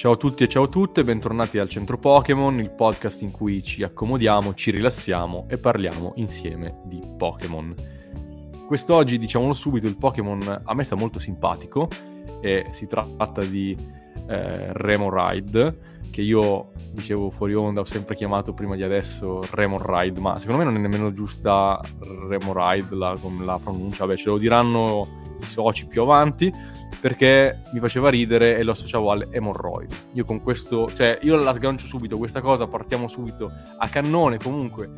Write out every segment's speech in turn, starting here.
Ciao a tutti e ciao a tutte, bentornati al Centro Pokémon, il podcast in cui ci accomodiamo, ci rilassiamo e parliamo insieme di Pokémon. Quest'oggi, diciamolo subito, il Pokémon a me sta molto simpatico e si tratta di eh, Remo Ride, che io dicevo fuori onda ho sempre chiamato prima di adesso Remo Ride, ma secondo me non è nemmeno giusta Remo Ride la, la pronuncia, vabbè ce lo diranno i soci più avanti perché mi faceva ridere e lo associavo alle emorroidi. Io con questo, cioè io la sgancio subito questa cosa, partiamo subito a cannone comunque.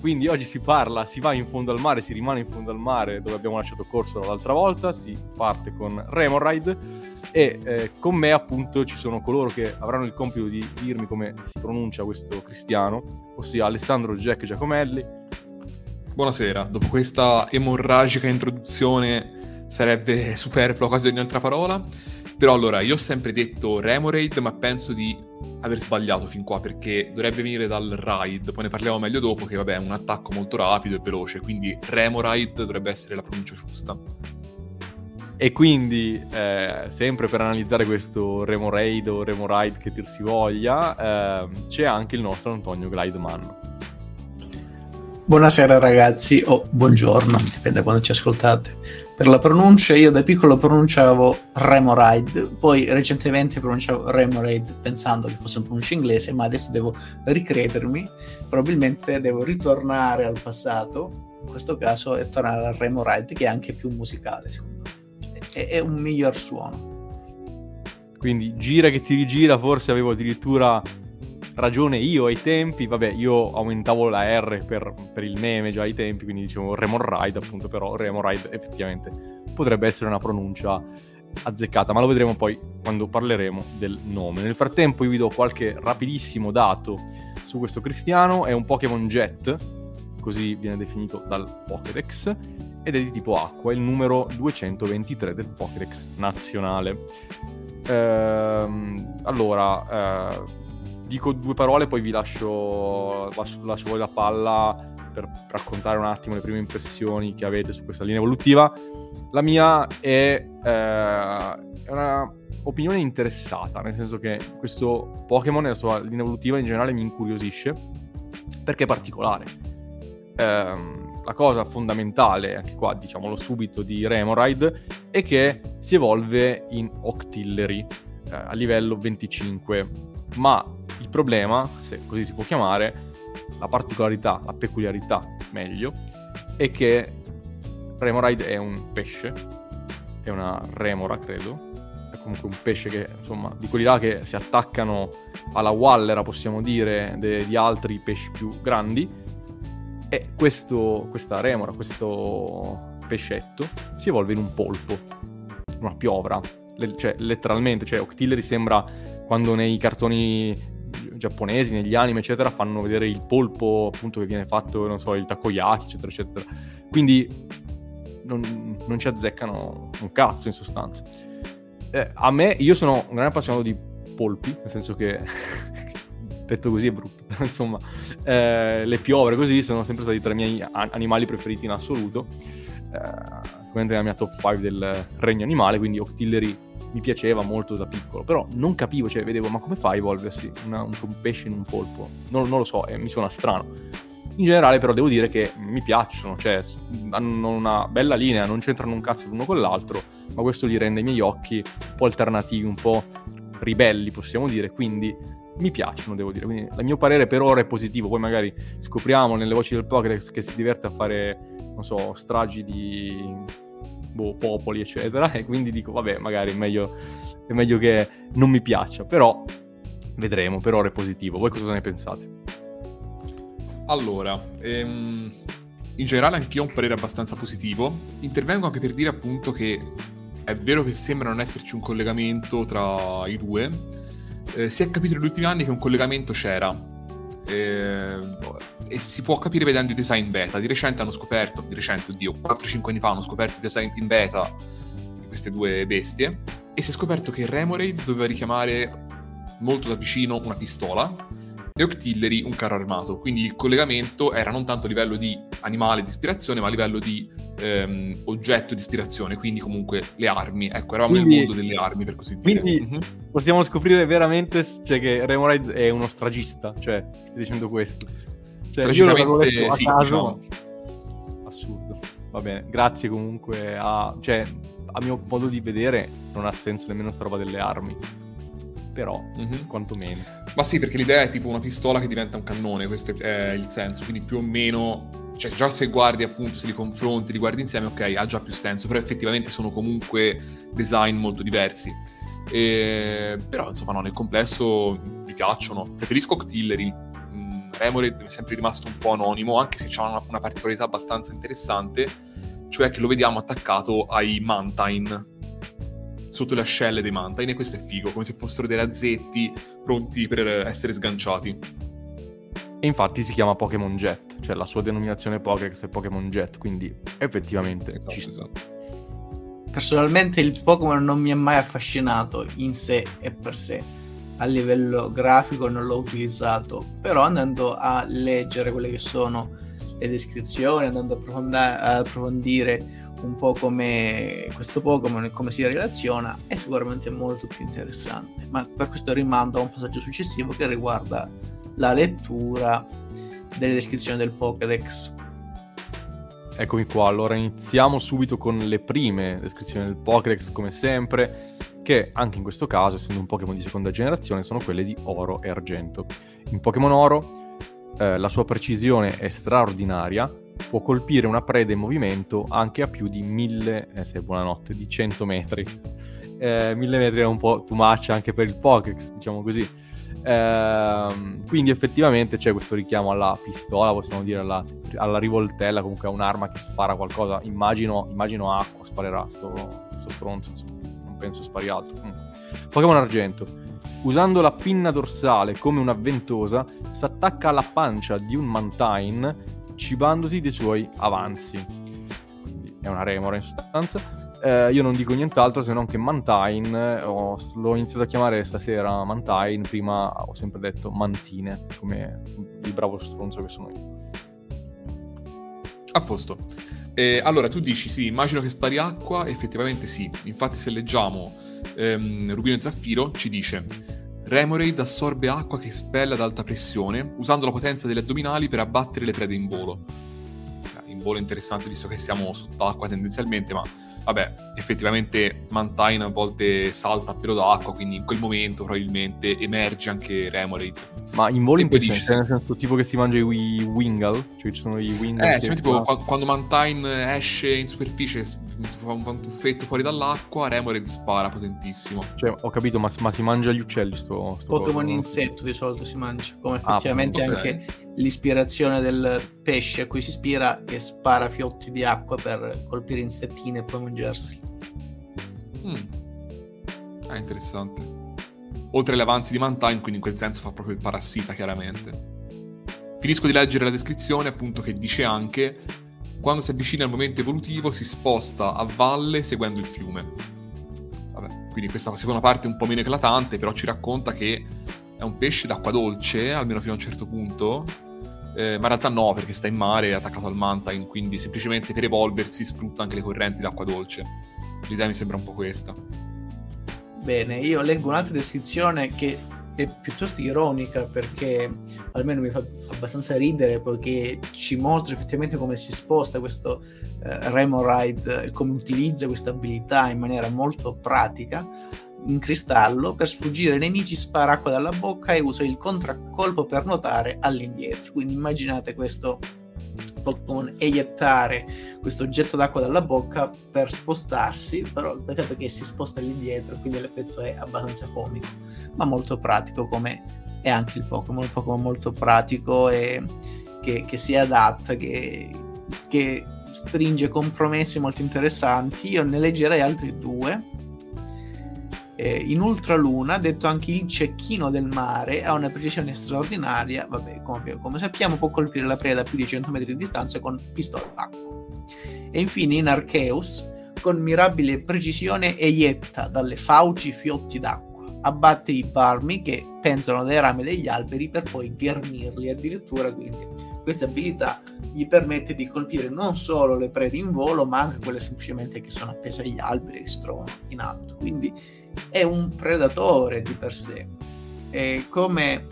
Quindi oggi si parla, si va in fondo al mare, si rimane in fondo al mare dove abbiamo lasciato corso l'altra volta, si parte con Remoride e eh, con me appunto ci sono coloro che avranno il compito di dirmi come si pronuncia questo cristiano, ossia Alessandro Jack Giacomelli. Buonasera, dopo questa emorragica introduzione sarebbe superfluo quasi ogni altra parola. Però allora, io ho sempre detto Remoraid, ma penso di aver sbagliato fin qua, perché dovrebbe venire dal Raid, poi ne parliamo meglio dopo, che vabbè è un attacco molto rapido e veloce, quindi Remoraid dovrebbe essere la pronuncia giusta. E quindi, eh, sempre per analizzare questo Remoraid o Remoraid che dir si voglia, eh, c'è anche il nostro Antonio Glideman. Buonasera ragazzi, o buongiorno, dipende quando ci ascoltate. Per la pronuncia io da piccolo pronunciavo Remoride, poi recentemente pronunciavo Remoride pensando che fosse una pronuncia inglese, ma adesso devo ricredermi, probabilmente devo ritornare al passato, in questo caso e tornare al Remoride che è anche più musicale secondo me, è, è un miglior suono. Quindi gira che ti rigira, forse avevo addirittura ragione io ai tempi, vabbè, io aumentavo la R per, per il meme già ai tempi, quindi dicevo Remorride appunto, però Remorride effettivamente potrebbe essere una pronuncia azzeccata, ma lo vedremo poi quando parleremo del nome. Nel frattempo io vi do qualche rapidissimo dato su questo cristiano, è un Pokémon Jet, così viene definito dal Pokédex, ed è di tipo acqua, il numero 223 del Pokédex nazionale. Ehm, allora, eh, dico due parole, poi vi lascio, lascio, lascio voi la palla per raccontare un attimo le prime impressioni che avete su questa linea evolutiva. La mia è, eh, è una interessata, nel senso che questo Pokémon e la sua linea evolutiva in generale mi incuriosisce perché è particolare. Eh, la cosa fondamentale, anche qua diciamolo subito, di Remoride è che si evolve in Octillery eh, a livello 25, ma il problema, se così si può chiamare, la particolarità, la peculiarità, meglio, è che Remoride è un pesce, è una remora, credo, è comunque un pesce che, insomma, di quelli là che si attaccano alla wallera, possiamo dire, de- di altri pesci più grandi, e questo, questa remora, questo pescetto, si evolve in un polpo, una piovra, le- cioè letteralmente, cioè Octillery sembra quando nei cartoni giapponesi, negli anime, eccetera, fanno vedere il polpo appunto che viene fatto, non so, il takoyaki, eccetera, eccetera. Quindi non, non ci azzeccano un cazzo in sostanza. Eh, a me, io sono un grande appassionato di polpi, nel senso che detto così è brutto, insomma, eh, le piovre così sono sempre stati tra i miei animali preferiti in assoluto. Eh, sicuramente nella mia top 5 del regno animale, quindi Octillery mi piaceva molto da piccolo, però non capivo, cioè vedevo ma come fa a evolversi una, un, un, pesce in un polpo? Non, non lo so, eh, mi suona strano. In generale però devo dire che mi piacciono, cioè hanno una bella linea, non c'entrano un cazzo l'uno con l'altro, ma questo li rende i miei occhi un po' alternativi, un po' ribelli possiamo dire, quindi mi piacciono devo dire, quindi il mio parere per ora è positivo, poi magari scopriamo nelle voci del Pokédex che si diverte a fare, non so, stragi di boh, popoli, eccetera. E quindi dico, vabbè, magari è meglio, è meglio che non mi piaccia, però vedremo, per ora è positivo. Voi cosa ne pensate? Allora, ehm, in generale anch'io ho un parere abbastanza positivo. Intervengo anche per dire appunto che è vero che sembra non esserci un collegamento tra i due. Eh, si è capito negli ultimi anni che un collegamento c'era, eh, e si può capire vedendo i design beta. Di recente hanno scoperto, di recente, oddio, 4-5 anni fa hanno scoperto i design in beta di queste due bestie e si è scoperto che Remoraid doveva richiamare molto da vicino una pistola e Octillery un carro armato. Quindi il collegamento era non tanto a livello di animale di ispirazione, ma a livello di ehm, oggetto di ispirazione, quindi comunque le armi. Ecco, eravamo Quindi- nel mondo delle armi, per così dire. quindi- Mhm. Possiamo scoprire veramente cioè, che Remoride è uno stragista, cioè, stai dicendo questo. Cioè, io letto a sì, caso, diciamo. Assurdo. Va bene, grazie comunque a... Cioè, a mio modo di vedere non ha senso nemmeno sta roba delle armi. Però, Mhm. quantomeno. Ma sì, perché l'idea è tipo una pistola che diventa un cannone, questo è il senso, quindi più o meno, cioè già se guardi appunto, se li confronti, li guardi insieme, ok, ha già più senso, però effettivamente sono comunque design molto diversi. E- Però insomma no, nel complesso mi piacciono, preferisco Octillery, Remored è sempre rimasto un po' anonimo, anche se ha una, una particolarità abbastanza interessante, cioè che lo vediamo attaccato ai Mantine, sotto le ascelle dei Mantine, e questo è figo, come se fossero dei razzetti pronti per essere sganciati. E infatti si chiama Pokémon Jet, cioè la sua denominazione Pokédex è Pokémon Jet, quindi effettivamente Esatto, ci sta. esatto. Personalmente il Pokémon non mi ha mai affascinato in sé e per sé. A livello grafico non l'ho utilizzato, però andando a leggere quelle che sono le descrizioni, andando a approfonda- a approfondire un po' come questo Pokémon e come si relaziona, è sicuramente molto più interessante. Ma per questo rimando a un passaggio successivo che riguarda la lettura delle descrizioni del Pokédex. Eccomi qua, allora iniziamo subito con le prime descrizioni del Pokédex come sempre, che anche in questo caso, essendo un Pokémon di seconda generazione, sono quelle di oro e argento. In Pokémon oro eh, la sua precisione è straordinaria, può colpire una preda in movimento anche a più di 1000, eh se buonanotte, di 100 metri. Eh, 1000 metri è un po' too much anche per il Pokédex, diciamo così. Ehm, quindi effettivamente c'è questo richiamo alla pistola, possiamo dire alla, alla rivoltella, comunque a un'arma che spara qualcosa. Immagino, immagino acqua sparerà sto, sto stronzo, insomma, penso spari altro. Mm. Pokémon Argento. Usando la pinna dorsale come una ventosa, si attacca alla pancia di un Mantine cibandosi dei suoi avanzi. Quindi è una remora in sostanza. Eh, io non dico nient'altro se non che Mantine, ho- l'ho iniziato a chiamare stasera Mantine, prima ho sempre detto Mantine, come il bravo stronzo che sono io. A posto. Eh, allora, tu dici, sì, immagino che spari acqua, effettivamente sì. Infatti se leggiamo ehm, Rubino e Zaffiro, ci dice Remoraid assorbe acqua che spella ad alta pressione, usando la potenza delle addominali per abbattere le prede in volo. In volo interessante visto che siamo sott'acqua tendenzialmente, ma vabbè, effettivamente Mantine a volte salta a pelo d'acqua, quindi in quel momento probabilmente emerge anche Remoraid. Ma in volo in che dici- nel senso tipo che si mangia i wi- Wingull? Cioè ci sono i Wingull Eh, che- tipo qua- quando Mantine esce in superficie, fa un, fa un tuffetto fuori dall'acqua, Remoraid spara potentissimo. Cioè, ho capito, ma, ma si mangia gli uccelli sto, sto Pokémon coso, no? insetto di solito si mangia, come Ah, effettivamente ok. anche l'ispirazione del pesce a cui si ispira e spara fiotti di acqua per colpire insettini e poi mangiarseli. Mm. Ah, interessante. Oltre agli avanzi di Mantine, quindi in quel senso fa proprio il parassita, chiaramente. Finisco di leggere la descrizione, appunto, che dice anche quando si avvicina al momento evolutivo si sposta a valle seguendo il fiume. Vabbè, quindi questa seconda parte è un po' meno eclatante, però ci racconta che è un pesce d'acqua dolce, almeno fino a un certo punto, eh, ma in realtà no, perché sta in mare, è attaccato al Mantine, quindi semplicemente per evolversi sfrutta anche le correnti d'acqua dolce. L'idea mi sembra un po' questa. Bene, io leggo un'altra descrizione che è piuttosto ironica perché almeno mi fa abbastanza ridere poiché ci mostra effettivamente come si sposta questo eh, Remoride come utilizza questa abilità in maniera molto pratica in cristallo per sfuggire ai nemici spara acqua dalla bocca e usa il contraccolpo per nuotare all'indietro quindi immaginate questo Pokémon eiettare questo oggetto d'acqua dalla bocca per spostarsi, però peccato è che si sposta all'indietro, quindi l'effetto è abbastanza comico, ma molto pratico come è anche il Pokémon, il Pokémon molto pratico e che, che si adatta, che, che stringe compromessi molto interessanti. Io ne leggerei altri due. Eh, in Ultraluna, detto anche il cecchino del mare, ha una precisione straordinaria. Vabbè, come, come sappiamo, può colpire la preda a più di 100 metri di distanza con pistola d'acqua. E infine in Arceus, con mirabile precisione, eietta dalle fauci fiotti d'acqua. Abbatte i barmi che penzono dai rami degli alberi per poi ghermirli addirittura, quindi questa abilità gli permette di colpire non solo le prede in volo, ma anche quelle semplicemente che sono appese agli alberi che si trovano in alto. Quindi è un predatore di per sé. E come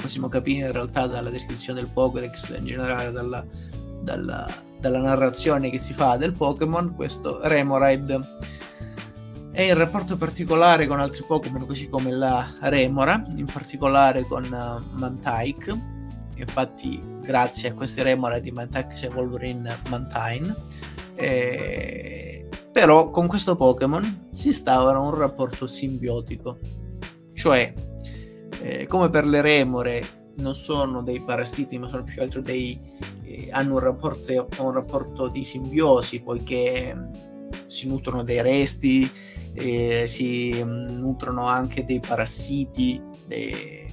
possiamo capire in realtà dalla descrizione del Pokédex, in generale dalla, dalla, dalla narrazione che si fa del Pokémon, questo Remoraid è in rapporto particolare con altri Pokémon, così come la Remora, in particolare con uh, Mantike. Infatti grazie a questi Remora di Mantek si evolvono in Mantine. E... Però con questo Pokémon si instaura un rapporto simbiotico, cioè eh, come per le remore non sono dei parassiti ma sono più che altro dei eh, hanno un rapporto, un rapporto, di simbiosi poiché mm, si nutrono dei resti eh, si mm, nutrono anche dei parassiti dei,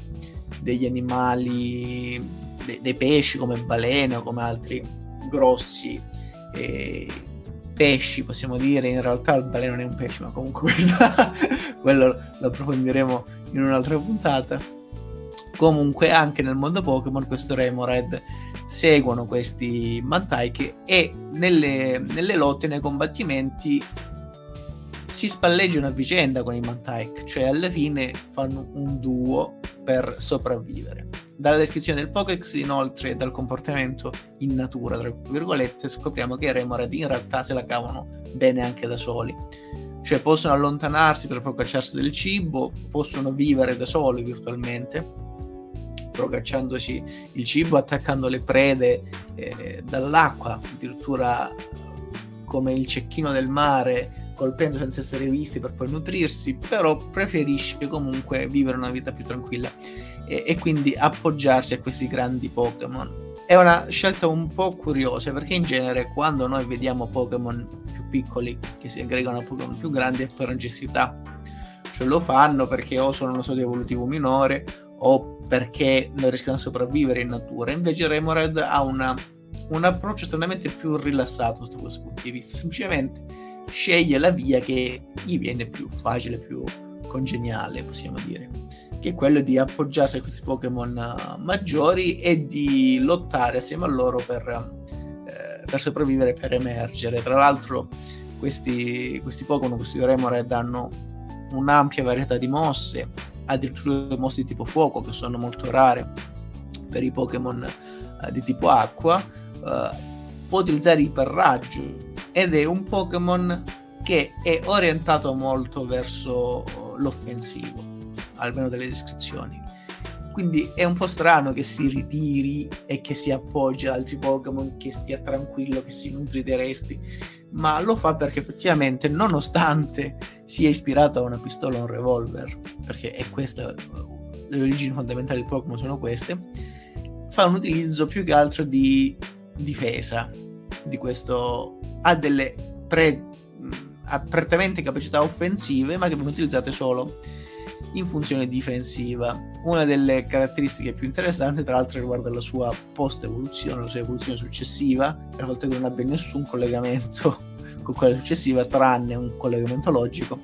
degli animali de- dei pesci come balene o come altri grossi eh, pesci, possiamo dire. In realtà il baleno non è un pesce, ma comunque questa, quello lo approfondiremo in un'altra puntata. Comunque anche nel mondo Pokémon questo Remored seguono questi Mantaiki e nelle, nelle lotte, nei combattimenti si spalleggiano a vicenda con i Mantaik, cioè alla fine fanno un duo per sopravvivere. Dalla descrizione del Pokéx, inoltre, dal comportamento in natura, tra virgolette, scopriamo che i Remoraid in realtà se la cavano bene anche da soli. Cioè possono allontanarsi per procacciarsi del cibo, possono vivere da soli virtualmente, procacciandosi il cibo, attaccando le prede eh, dall'acqua, addirittura come il cecchino del mare, colpendo senza essere visti per poi nutrirsi, però preferisce comunque vivere una vita più tranquilla e, e quindi appoggiarsi a questi grandi Pokémon. È una scelta un po' curiosa perché in genere quando noi vediamo Pokémon più piccoli che si aggregano a Pokémon più grandi è per necessità. Cioè lo fanno perché o sono uno stadio evolutivo minore o perché non riescono a sopravvivere in natura. Invece Remored ha una, un approccio estremamente più rilassato sotto questo punto di vista. Semplicemente sceglie la via che gli viene più facile, più congeniale, possiamo dire che è quello di appoggiarsi a questi Pokémon eh, maggiori e di lottare assieme a loro per, eh, per sopravvivere, per emergere. Tra l'altro questi, questi Pokémon, questi Remoraid hanno un'ampia varietà di mosse, addirittura mosse di tipo fuoco che sono molto rare per i Pokémon eh, di tipo acqua. Eh, può utilizzare iperraggio ed è un Pokémon che è orientato molto verso l'offensivo almeno dalle descrizioni. Quindi è un po' strano che si ritiri e che si appoggi ad altri Pokémon, che stia tranquillo, che si nutri dei resti, ma lo fa perché effettivamente, nonostante sia ispirato a una pistola o un revolver, perché è questa, le origini fondamentali del Pokémon sono queste, fa un utilizzo più che altro di difesa di questo, ha delle pre, ha prettamente capacità offensive, ma che vengono utilizzate solo in funzione difensiva. Una delle caratteristiche più interessanti, tra l'altro, riguarda la sua post-evoluzione, la sua evoluzione successiva, per volte che non abbia nessun collegamento con quella successiva, tranne un collegamento logico,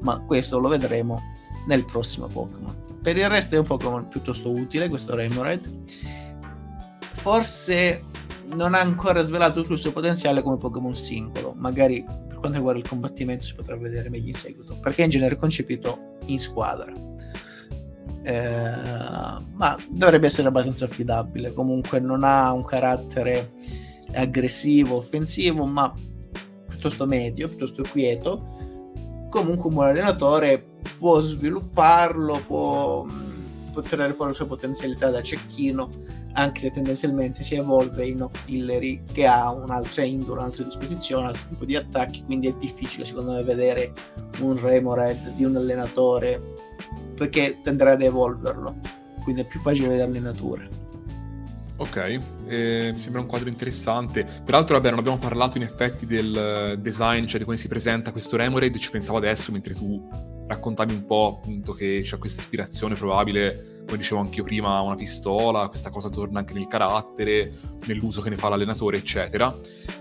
ma questo lo vedremo nel prossimo Pokémon. Per il resto è un Pokémon piuttosto utile, questo Remoraid. Forse non ha ancora svelato tutto il suo potenziale come Pokémon singolo, magari per quanto riguarda il combattimento si potrà vedere meglio in seguito, perché in genere è concepito in squadra. Eh, ma dovrebbe essere abbastanza affidabile. Comunque non ha un carattere aggressivo, offensivo, ma piuttosto medio, piuttosto quieto. Comunque un buon allenatore può svilupparlo, può, può tirare fuori le sue potenzialità da cecchino, anche se tendenzialmente si evolve in Octillery che ha un'altra indole, un'altra disposizione, un altro tipo di attacchi, quindi è difficile secondo me vedere un Remored di un allenatore perché tenderà ad evolverlo, quindi è più facile vederlo in natura. Ok, eh, mi sembra un quadro interessante. Peraltro, vabbè, non abbiamo parlato in effetti del design, cioè di come si presenta questo Remoraid, ci pensavo adesso mentre tu raccontavi un po' appunto che c'è questa ispirazione probabile, come dicevo anch'io prima, una pistola, questa cosa torna anche nel carattere, nell'uso che ne fa l'allenatore, eccetera.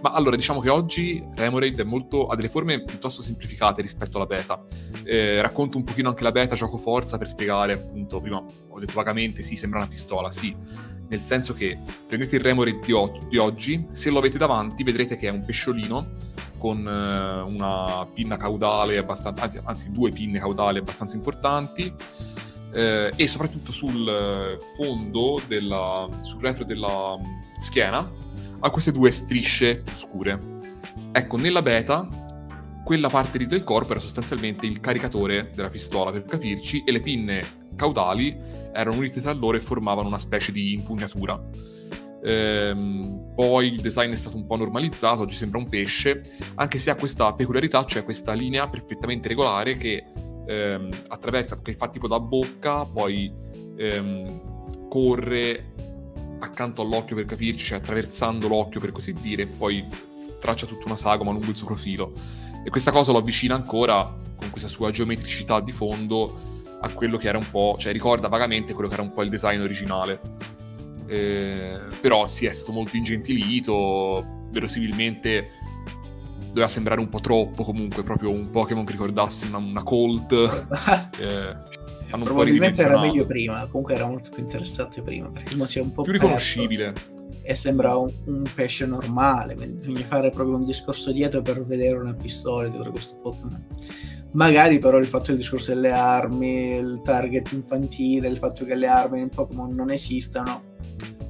Ma allora diciamo che oggi Remoraid molto, ha delle forme piuttosto semplificate rispetto alla beta. Eh, racconto un pochino anche la beta, gioco forza per spiegare appunto, prima ho detto vagamente sì, sembra una pistola, sì, nel senso che prendete il Remoraid di, o- di oggi, se lo avete davanti vedrete che è un pesciolino con eh, una pinna caudale abbastanza, anzi, anzi, due pinne caudali abbastanza importanti eh, e soprattutto sul fondo, della, sul retro della mm, schiena, ha queste due strisce scure. Ecco, nella beta quella parte lì del corpo era sostanzialmente il caricatore della pistola, per capirci, e le pinne caudali erano unite tra loro e formavano una specie di impugnatura. Ehm, poi il design è stato un po' normalizzato, oggi sembra un pesce, anche se ha questa peculiarità, cioè questa linea perfettamente regolare che ehm, attraversa, che fa tipo da bocca, poi ehm, corre accanto all'occhio per capirci, cioè attraversando l'occhio per così dire, poi traccia tutta una sagoma lungo il suo profilo. E questa cosa lo avvicina ancora, con questa sua geometricità di fondo, a quello che era un po', cioè ricorda vagamente quello che era un po' il design originale. Eh, però sì, è stato molto ingentilito, verosimilmente doveva sembrare un po' troppo comunque, proprio un Pokémon che ricordasse una, una Colt. eh, Probabilmente era meglio prima, comunque era molto più interessante prima, perché mo si è un po' più riconoscibile. E sembra un, un, pesce normale, quindi bisogna fare proprio un discorso dietro per vedere una pistola dietro questo Pokémon. Magari però il fatto del discorso delle armi, il target infantile, il fatto che le armi in Pokémon non esistano,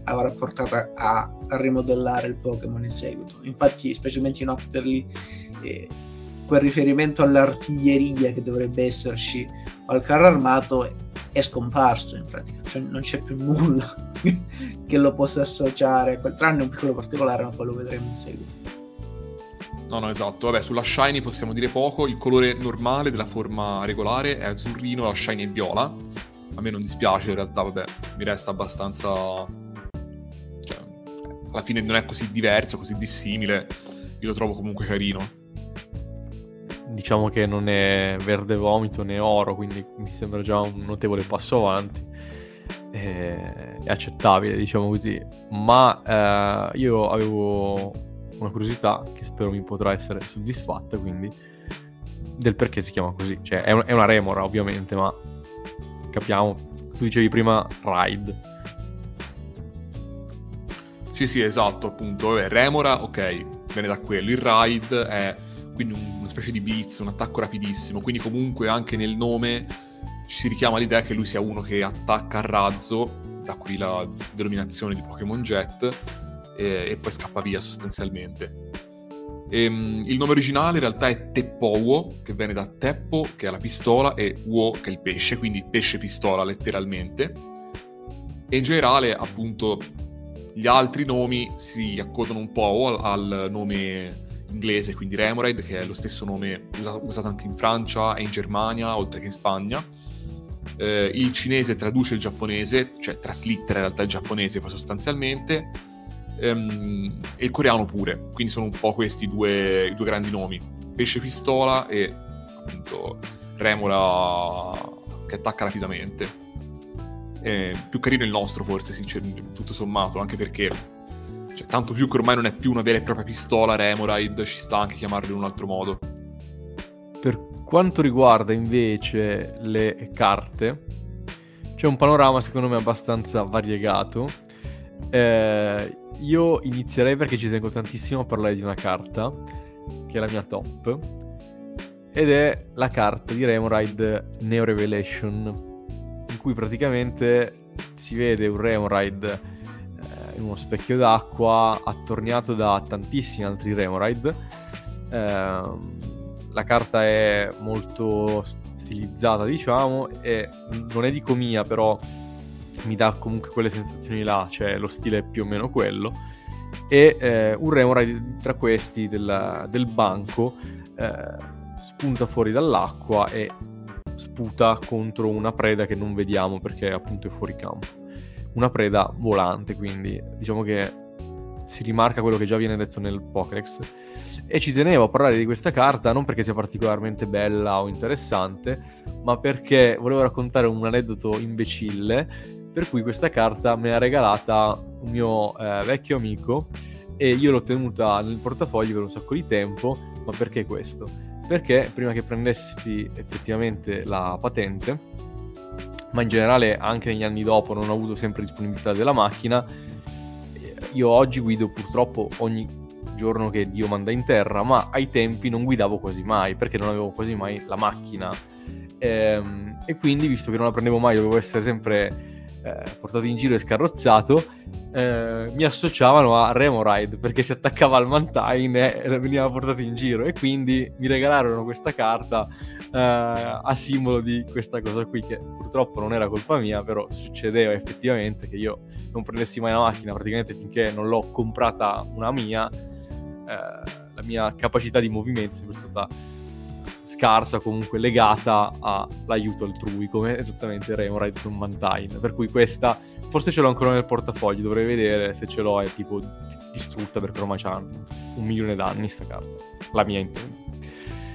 avrà portato a, rimodellare il Pokémon in seguito. Infatti, specialmente in Octerly, eh, quel riferimento all'artiglieria che dovrebbe esserci o al carro armato è scomparso in pratica, cioè non c'è più nulla che lo possa associare tranne un piccolo particolare, ma poi lo vedremo in seguito. No, no, esatto. Vabbè, sulla Shiny possiamo dire poco. Il colore normale della forma regolare è azzurrino, la Shiny è viola. A me non dispiace, in realtà, vabbè, mi resta abbastanza alla fine non è così diverso, così dissimile, io lo trovo comunque carino. Diciamo che non è verde vomito né oro, quindi mi sembra già un notevole passo avanti. È accettabile, diciamo così. Ma eh, io avevo una curiosità che spero mi potrà essere soddisfatta, quindi del perché si chiama così. Cioè, è, un, è una remora, ovviamente, ma capiamo. Tu dicevi prima ride sì, sì, esatto, appunto. Vabbè, Remora, ok, viene da quello. Il Ride è quindi una specie di blitz, un attacco rapidissimo. Quindi comunque anche nel nome ci si richiama l'idea che lui sia uno che attacca a razzo, da qui la denominazione di Pokémon Jet, e, e poi scappa via sostanzialmente. E, um, il nome originale in realtà è Teppowo, che viene da Teppo, che è la pistola, e Wo, che è il pesce, quindi pesce-pistola letteralmente. E in generale, appunto, gli altri nomi si accodano un po' al, al nome inglese, quindi Remoraid, che è lo stesso nome usato, usato, anche in Francia e in Germania, oltre che in Spagna. Eh, il cinese traduce il giapponese, cioè traslittera in realtà il giapponese poi sostanzialmente, ehm, e il coreano pure, quindi sono un po' questi due, due grandi nomi, pesce pistola e appunto Remora che attacca rapidamente. Eh, più carino il nostro forse, sinceramente, tutto sommato, anche perché cioè, tanto più che ormai non è più una vera e propria pistola Remoraid, ci sta anche chiamarlo in un altro modo. Per quanto riguarda invece le carte, c'è un panorama secondo me abbastanza variegato. Eh, io inizierei perché ci tengo tantissimo a parlare di una carta, che è la mia top, ed è la carta di Remoraid Neo Revelation in cui praticamente si vede un Remoride eh, in uno specchio d'acqua attorniato da tantissimi altri Remoride. Eh, la carta è molto stilizzata, diciamo, e non è dico mia, però mi dà comunque quelle sensazioni là, cioè lo stile è più o meno quello. E eh, un Remoride tra questi del, del banco eh, spunta fuori dall'acqua e sputa contro una preda che non vediamo perché appunto è fuori campo. Una preda volante, quindi diciamo che si rimarca quello che già viene detto nel Pokédex. E ci tenevo a parlare di questa carta non perché sia particolarmente bella o interessante, ma perché volevo raccontare un aneddoto imbecille, per cui questa carta me l'ha regalata un mio eh, vecchio amico e io l'ho tenuta nel portafoglio per un sacco di tempo, ma perché questo? Perché prima che prendessi effettivamente la patente, ma in generale anche negli anni dopo non ho avuto sempre disponibilità della macchina, io oggi guido purtroppo ogni giorno che Dio manda in terra, ma ai tempi non guidavo quasi mai, perché non avevo quasi mai la macchina. Ehm, e quindi, visto che non la prendevo mai, dovevo essere sempre eh, portato in giro e scarrozzato, eh, mi associavano a Remo Ride perché si attaccava al Mantine e veniva portato in giro. E quindi mi regalarono questa carta eh, a simbolo di questa cosa qui che purtroppo non era colpa mia però succedeva effettivamente che io non prendessi mai la macchina. Praticamente finché non l'ho comprata una mia eh, la mia capacità di movimento è sempre stata scarsa, comunque legata all'aiuto altrui, come esattamente Ride con Mantine. Per cui questa, forse ce l'ho ancora nel portafoglio, dovrei vedere se ce l'ho, è tipo distrutta perché ormai c'ha un milione d'anni sta carta. La mia intendo.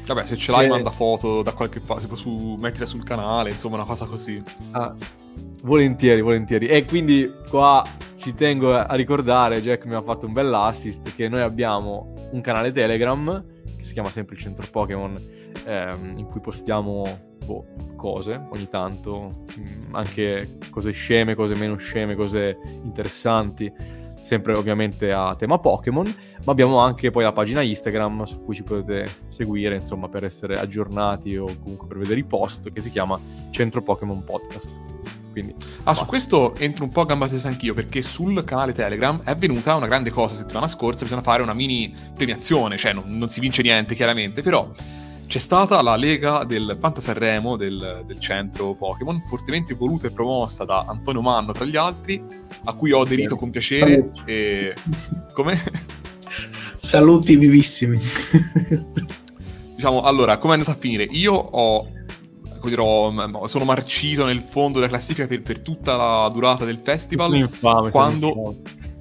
Vabbè, se ce l'hai che... manda foto da qualche parte, su... mettila sul canale, insomma una cosa così. Ah, volentieri, volentieri. E quindi qua ci tengo a ricordare, Jack mi ha fatto un bel assist, che noi abbiamo un canale Telegram, che si chiama sempre il Centro Pokémon, ehm, in cui postiamo boh, cose ogni tanto, mm, anche cose sceme, cose meno sceme, cose interessanti, sempre ovviamente a tema Pokémon, ma abbiamo anche poi la pagina Instagram su cui ci potete seguire, insomma, per essere aggiornati o comunque per vedere i post, che si chiama Centro Pokémon Podcast. Quindi, ah, su questo entro un po' a gamba tesa anch'io, perché sul canale Telegram è avvenuta una grande cosa settimana scorsa, bisogna fare una mini premiazione, cioè non, non si vince niente chiaramente, però c'è stata la lega del Fantasarremo del, del centro Pokémon, fortemente voluta e promossa da Antonio Manno tra gli altri, a cui ho aderito con piacere. E... Come? Saluti vivissimi. diciamo, allora, come è andata a finire? Io ho dirò, sono marcito nel fondo della classifica per, per tutta la durata del festival. Infame, quando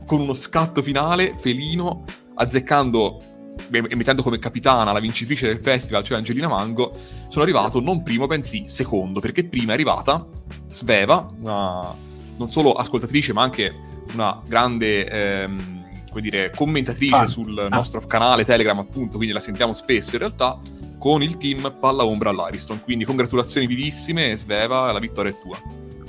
con uno scatto finale, Felino, azzeccando mettendo come capitana la vincitrice del festival, cioè Angelina Mango, sono arrivato non primo, bensì secondo, perché prima è arrivata Sveva, una, non solo ascoltatrice, ma anche una grande ehm, come dire, commentatrice ah. sul ah. nostro canale Telegram, appunto, quindi la sentiamo spesso in realtà, con il team Palla Ombra all'Ariston. Quindi congratulazioni vivissime, Sveva, la vittoria è tua.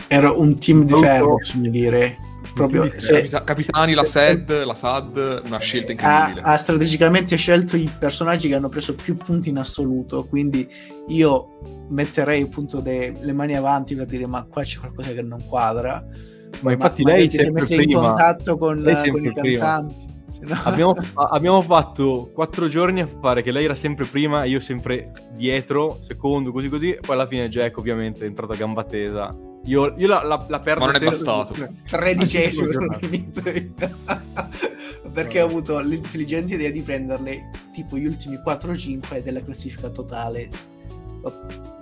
Era un team di ferro, bisogna dire proprio se... capitani, la SED, la SAD, una scelta incredibile. Ha, ha, strategicamente scelto i personaggi che hanno preso più punti in assoluto, quindi io metterei appunto de- le mani avanti per dire ma qua c'è qualcosa che non quadra. Ma infatti ma lei si è messa in contatto con, con i cantanti. No... Abbiamo, abbiamo, fatto quattro giorni a fare che lei era sempre prima e io sempre dietro, secondo, così così. Poi alla fine Jack ovviamente è entrato a gamba tesa io, io la, la, la perdo Ma non è bastato. Tredicesimo sono finito Perché ho avuto l'intelligente idea di prenderle tipo gli ultimi 4-5 della classifica totale.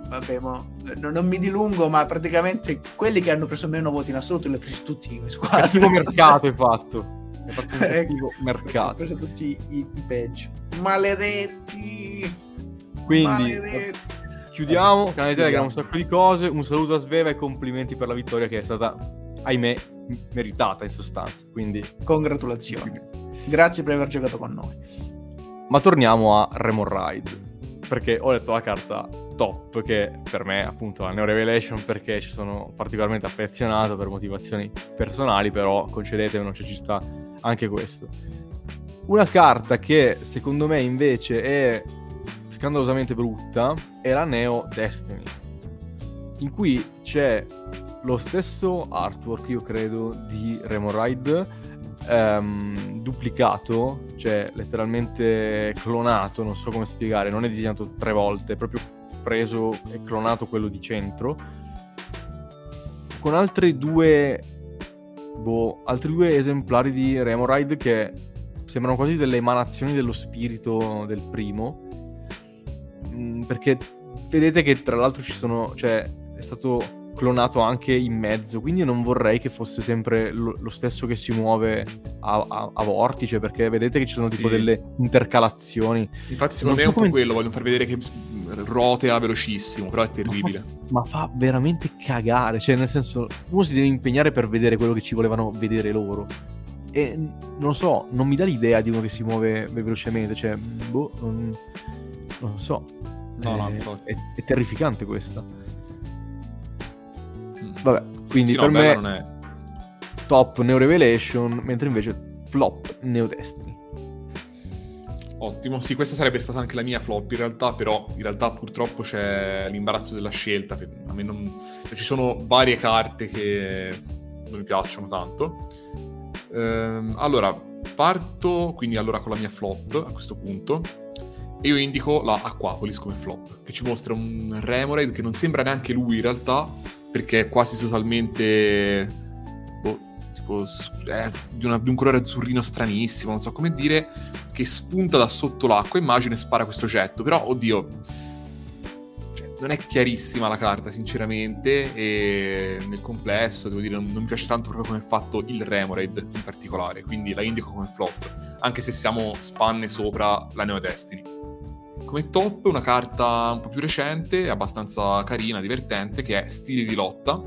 Vabbè, ma no, non mi dilungo, ma praticamente quelli che hanno preso meno voti in assoluto li ho presi tutti in squadra. Cattivo mercato hai fatto. Hai fatto un ecco, mercato. Ho preso tutti i, peggio. Maledetti! Quindi... Maledetti Chiudiamo, canale Telegram, un sacco di cose. Un saluto a Sveva e complimenti per la vittoria che è stata, ahimè, meritata in sostanza. Quindi, congratulazioni. Grazie per aver giocato con noi. Ma torniamo a Remon Ride. Perché ho letto la carta top, che per me appunto la Neo Revelation, perché ci sono particolarmente affezionato per motivazioni personali, però concedetemelo, cioè ci sta anche questo. Una carta che secondo me invece è scandalosamente brutta è la Neo Destiny, in cui c'è lo stesso artwork, io credo, di Remoride, ehm, duplicato, cioè letteralmente clonato, non so come spiegare, non è disegnato tre volte, è proprio preso e clonato quello di centro, con altri due, boh, altri due esemplari di Remoride che sembrano quasi delle emanazioni dello spirito del primo, Mm, perché vedete che tra l'altro ci sono, cioè è stato clonato anche in mezzo, quindi non vorrei che fosse sempre lo, lo stesso che si muove a, a, a, vortice, perché vedete che ci sono sì. tipo delle intercalazioni. Infatti secondo non me è un po' quello, vogliono far vedere che rotea velocisslo, però è terribile. Ma fa, ma fa, veramente cagare, cioè nel senso, uno si deve impegnare per vedere quello che ci volevano vedere loro. E non lo so, non mi dà l'idea di uno che si muove velocemente, cioè, boh, non, non lo so. No, è, no, è, è terrificante questa. Vabbè, quindi sì, per no, me non è... top Neo Revelation, mentre invece flop Neo Destiny. Ottimo, sì, questa sarebbe stata anche la mia flop in realtà, però in realtà purtroppo c'è l'imbarazzo della scelta. A me non... cioè, ci sono varie carte che non mi piacciono tanto. Ehm, allora, parto quindi allora con la mia flop a questo punto. E io indico la Aquapolis come flop, che ci mostra un Remoraid che non sembra neanche lui in realtà, perché è quasi totalmente boh, tipo eh, di, una, di, un colore azzurrino stranissimo, non so come dire, che spunta da sotto l'acqua, immagino e spara questo oggetto, però oddio cioè, non è chiarissima la carta sinceramente e nel complesso devo dire non, non mi piace tanto proprio come è fatto il Remoraid in particolare, quindi la indico come flop, anche se siamo spanne sopra la Neo Destiny. Come top una carta un po' più recente, abbastanza carina, divertente, che è Stili di lotta,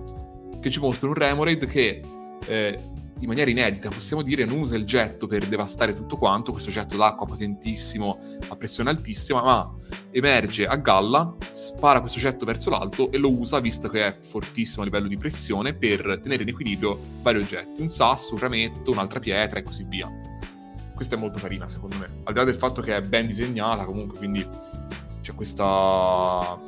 che ci mostra un Remoraid che eh, in maniera inedita, possiamo dire, non usa il getto per devastare tutto quanto, questo getto d'acqua potentissimo a pressione altissima, ma emerge a galla, spara questo getto verso l'alto e lo usa, visto che è fortissimo a livello di pressione, per tenere in equilibrio vari oggetti, un sasso, un rametto, un'altra pietra e così via questa è molto carina secondo me. Al di là del fatto che è ben disegnata comunque, quindi c'è questa...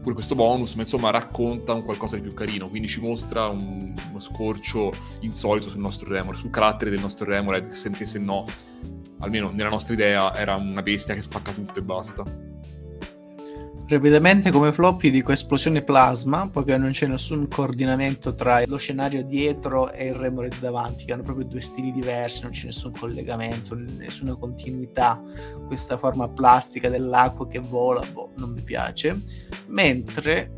Pure questo bonus, ma insomma racconta un qualcosa di più carino, quindi ci mostra un, uno scorcio insolito sul nostro Remor, sul carattere del nostro Remor, che se no, almeno nella nostra idea, era una bestia che spacca tutto e basta. Rapidamente come floppy dico esplosione plasma, poiché non c'è nessun coordinamento tra lo scenario dietro e il Remored davanti, che hanno proprio due stili diversi, non c'è nessun collegamento, nessuna continuità. Questa forma plastica dell'acqua che vola, boh, non mi piace. Mentre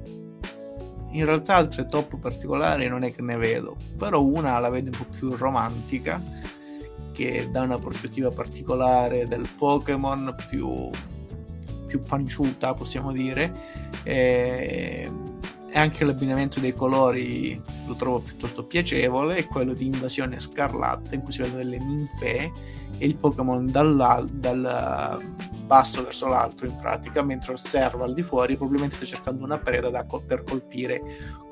in realtà altre top particolari non è che ne vedo, però una la vedo un po' più romantica, che dà una prospettiva particolare del Pokémon più più panciuta, possiamo dire. E, e anche l'abbinamento dei colori lo trovo piuttosto piacevole. È quello di Invasione Scarlatta, in cui si vedono delle ninfee e il Pokémon dal basso verso l'alto, in pratica, mentre osserva al di fuori, probabilmente sta cercando una preda da, per colpire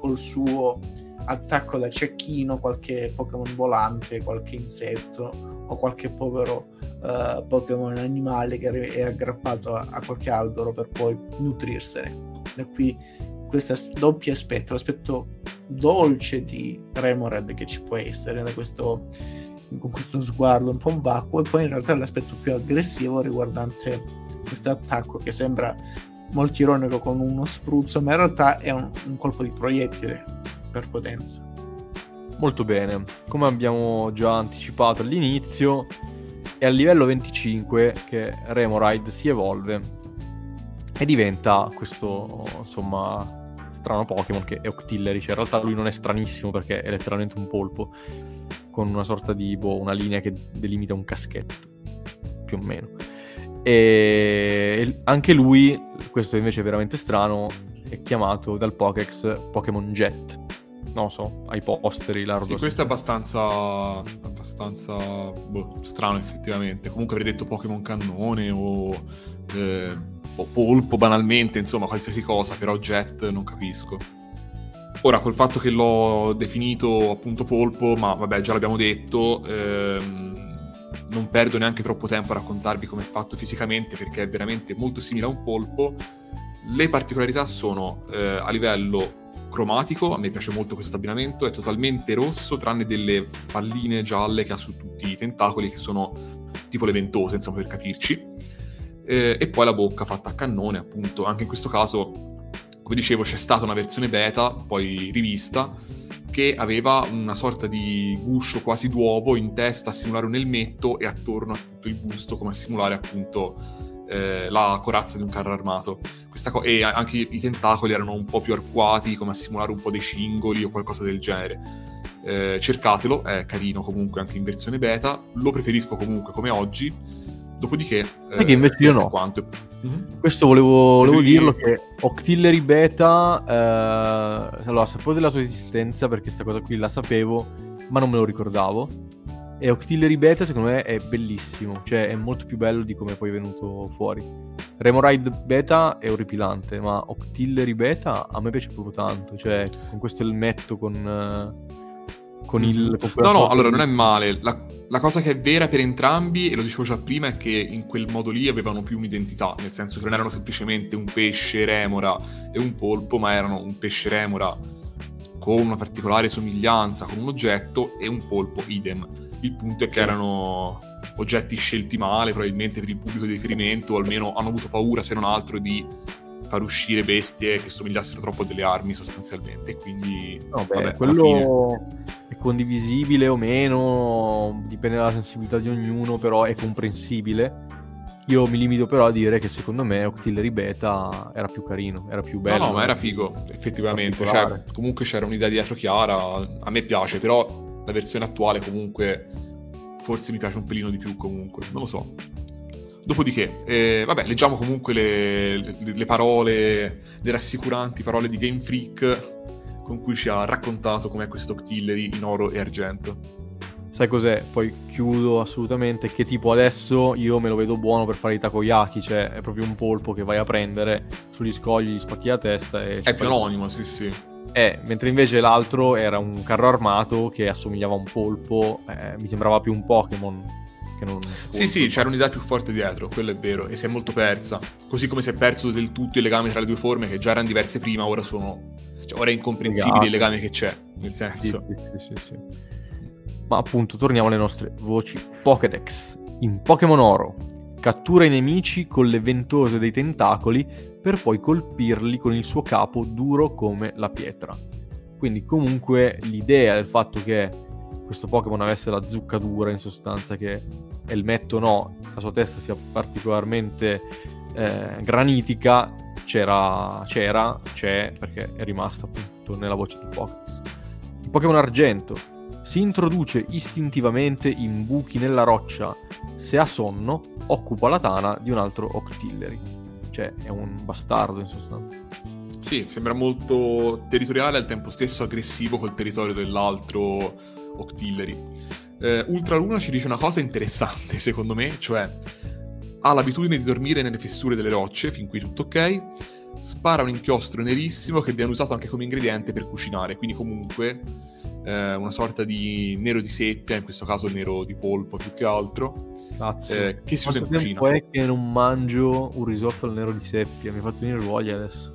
col suo attacco da cecchino qualche Pokémon volante, qualche insetto o qualche povero uh, Pokémon animale che è aggrappato a, a, qualche albero per poi nutrirsene. Da qui questo doppio aspetto, l'aspetto dolce di Remored che ci può essere da questo, con questo sguardo un po' vacuo e poi in realtà l'aspetto più aggressivo riguardante questo attacco che sembra molto ironico con uno spruzzo ma in realtà è un, un colpo di proiettile per potenza. Molto bene, come abbiamo già anticipato all'inizio, è al livello 25 che Remoride si evolve e diventa questo, insomma, strano Pokémon che è Octillery. Cioè, in realtà lui non è stranissimo perché è letteralmente un polpo con una sorta di, boh, una linea che delimita un caschetto, più o meno. E anche lui, questo invece è veramente strano, è chiamato dal Pokéx Pokémon Jet non so, ai posteri largo. Sì, questo è abbastanza, abbastanza boh, strano effettivamente. Comunque avrei detto Pokémon Cannone o, eh, o Polpo banalmente, insomma, qualsiasi cosa, però Jet non capisco. Ora, col fatto che l'ho definito appunto polpo, ma vabbè, già l'abbiamo detto, ehm, non perdo neanche troppo tempo a raccontarvi come è fatto fisicamente perché è veramente molto simile a un polpo. Le particolarità sono eh, a livello cromatico, a me piace molto questo abbinamento, è totalmente rosso tranne delle palline gialle che ha su tutti i tentacoli che sono tipo le ventose, insomma per capirci. Eh, e poi la bocca fatta a cannone, appunto, anche in questo caso, come dicevo, c'è stata una versione beta, poi rivista, che aveva una sorta di guscio quasi d'uovo in testa a simulare un elmetto e attorno a tutto il busto come a simulare appunto eh, la corazza di un carro armato. Co- e anche i tentacoli erano un po' più arcuati, come a simulare un po' dei cingoli o qualcosa del genere. Eh, cercatelo, è carino comunque anche in versione beta, lo preferisco comunque come oggi. Dopodiché, eh, invece io no. Quanto. Mm-hmm. Questo volevo, volevo dirlo che Octillery Beta, eh, allora sapevo della sua esistenza perché questa cosa qui la sapevo, ma non me lo ricordavo. E Octillery Beta secondo me è bellissimo, cioè è molto più bello di come poi è venuto fuori. Remoride Beta è orripilante, ma Octillery Beta a me piace proprio tanto, cioè con questo elmetto con... con il... Con no, no, allora non è male. La, la, cosa che è vera per entrambi, e lo dicevo già prima, è che in quel modo lì avevano più un'identità, nel senso che non erano semplicemente un pesce remora e un polpo, ma erano un pesce remora con una particolare somiglianza con un oggetto e un polpo idem. Il punto è che erano oggetti scelti male, probabilmente per il pubblico di riferimento, o almeno hanno avuto paura, se non altro, di far uscire bestie che somigliassero troppo a delle armi sostanzialmente. Quindi, no, beh, vabbè, quello è condivisibile o meno, dipende dalla sensibilità di ognuno, però è comprensibile. Io mi limito però a dire che secondo me Octillery Beta era più carino, era più bello. No, no, ma era figo, effettivamente. Cioè, comunque c'era un'idea dietro chiara, a me piace, però la versione attuale comunque forse mi piace un pelino di più comunque, non lo so. Dopodiché, eh, vabbè, leggiamo comunque le, le, le, parole, le rassicuranti parole di Game Freak con cui ci ha raccontato com'è questo Octillery in oro e argento. Sai cos'è? Poi chiudo assolutamente, che tipo adesso io me lo vedo buono per fare i takoyaki, cioè è proprio un polpo che vai a prendere sugli scogli, gli spacchi la testa e... È più anonimo, sì sì. Eh, mentre invece l'altro era un carro armato che assomigliava a un polpo, eh, mi sembrava più un Pokémon che non... Sì, sì, c'era un'idea più forte dietro, quello è vero, e si è molto persa. Così come si è perso del tutto il legame tra le due forme, che già erano diverse prima, ora sono... Cioè, ora è incomprensibile il legame che c'è, nel senso... Sì, sì, sì, sì. Ma appunto, torniamo alle nostre voci Pokédex. In Pokémon Oro, cattura i nemici con le ventose dei tentacoli per poi colpirli con il suo capo duro come la pietra. Quindi comunque l'idea del fatto che questo Pokémon avesse la zucca dura in sostanza, che Elmetto no, la sua testa sia particolarmente eh, granitica, c'era, c'era, c'è, perché è rimasta appunto nella voce di Pokémon. Il Pokémon Argento si introduce istintivamente in buchi nella roccia. Se ha sonno, occupa la tana di un altro Octillery. Cioè, è un bastardo in sostanza. Sì, sembra molto territoriale al tempo stesso aggressivo col territorio dell'altro Octillery. Eh, Ultraluna ci dice una cosa interessante, secondo me, cioè ha l'abitudine di dormire nelle fessure delle rocce, fin qui tutto ok, spara un inchiostro nerissimo che viene usato anche come ingrediente per cucinare, quindi comunque eh, una sorta di nero di seppia, in questo caso nero di polpo più che altro, eh, che si usa in cucina. è che non mangio un risotto al nero di seppia, mi ha fatto venire voglia adesso.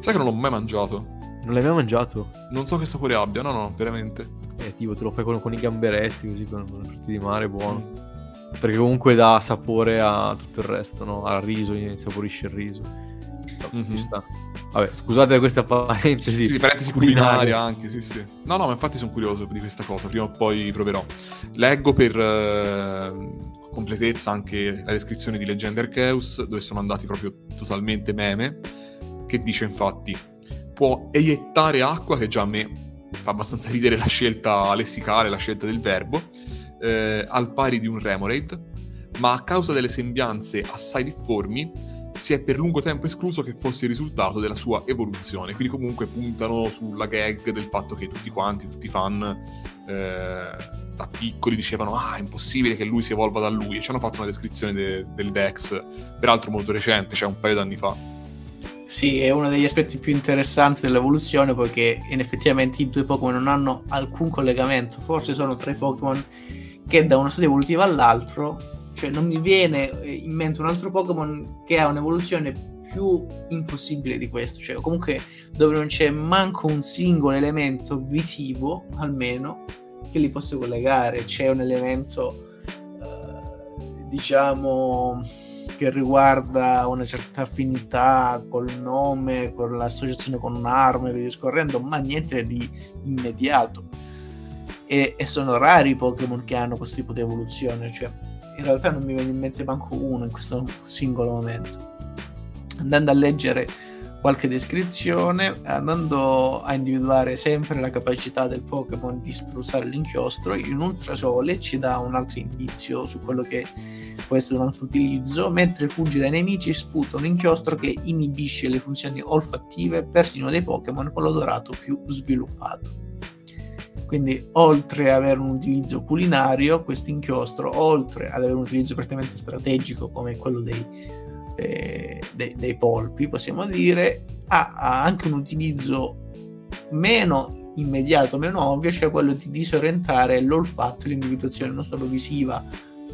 Sai che non l'ho mai mangiato? Non l'hai mai mangiato? Non so che sapore abbia, no no, veramente. Eh, tipo te lo fai con, con i gamberetti, così con, con i frutti di mare, buono. Mm. Perché comunque dà sapore a tutto il resto, no? Al riso, insaporisce il riso. Mm-hmm. Vabbè, scusate questa parentesi. Sì, parentesi culinaria anche, sì, sì. No, no, ma infatti sono curioso di questa cosa, prima o poi proverò. Leggo per eh, completezza anche la descrizione di Legend Arceus, dove sono andati proprio totalmente meme, che dice infatti, può eiettare acqua, che già a me fa abbastanza ridere la scelta lessicale, la scelta del verbo, eh, al pari di un Remoraid, ma a causa delle sembianze assai difformi, si è per lungo tempo escluso che fosse il risultato della sua evoluzione. Quindi comunque puntano sulla gag del fatto che tutti quanti, tutti i fan eh, da piccoli dicevano ah è impossibile che lui si evolva da lui e ci hanno fatto una descrizione de- del Dex, peraltro molto recente, cioè un paio d'anni fa. Sì, è uno degli aspetti più interessanti dell'evoluzione poiché effettivamente i due Pokémon non hanno alcun collegamento, forse sono tre Pokémon che da uno stadio evolutivo all'altro cioè non mi viene eh, in mente un altro Pokémon che ha un'evoluzione più impossibile di questo, cioè comunque dove non c'è manco un singolo elemento visivo, almeno, che li possa collegare. C'è un elemento, eh, diciamo, che riguarda una certa affinità col nome, con l'associazione con un'arma e via discorrendo, ma niente di immediato. E, e sono rari i Pokémon che hanno questo tipo di evoluzione, cioè in realtà non mi viene in mente manco uno in questo singolo momento. Andando a leggere qualche descrizione, andando a individuare sempre la capacità del Pokémon di spruzzare l'inchiostro, in ultrasole ci dà un altro indizio su quello che può essere un altro utilizzo, mentre fugge dai nemici sputa un inchiostro che inibisce le funzioni olfattive persino dei Pokémon con l'odorato più sviluppato. Quindi, oltre ad avere un utilizzo culinario, questo inchiostro, oltre ad avere un utilizzo prettamente strategico come quello dei, eh, dei, dei polpi, possiamo dire, ha, ha, anche un utilizzo meno immediato, meno ovvio, cioè quello di disorientare l'olfatto e l'individuazione non solo visiva,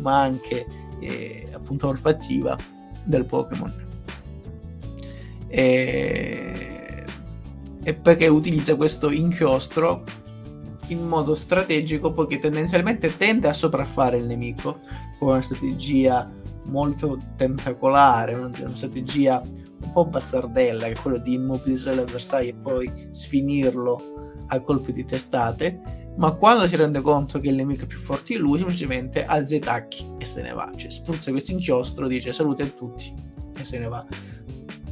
ma anche eh, appunto olfattiva del Pokémon. E, e perché utilizza questo inchiostro in modo strategico poiché tendenzialmente tende a sopraffare il nemico con una strategia molto tentacolare, una, una strategia un po' bastardella che è quella di immobilizzare l'avversario e poi sfinirlo a colpi di testate ma quando si rende conto che il nemico è più forte di lui semplicemente alza i tacchi e se ne va cioè spruzza questo inchiostro dice salute a tutti e se ne va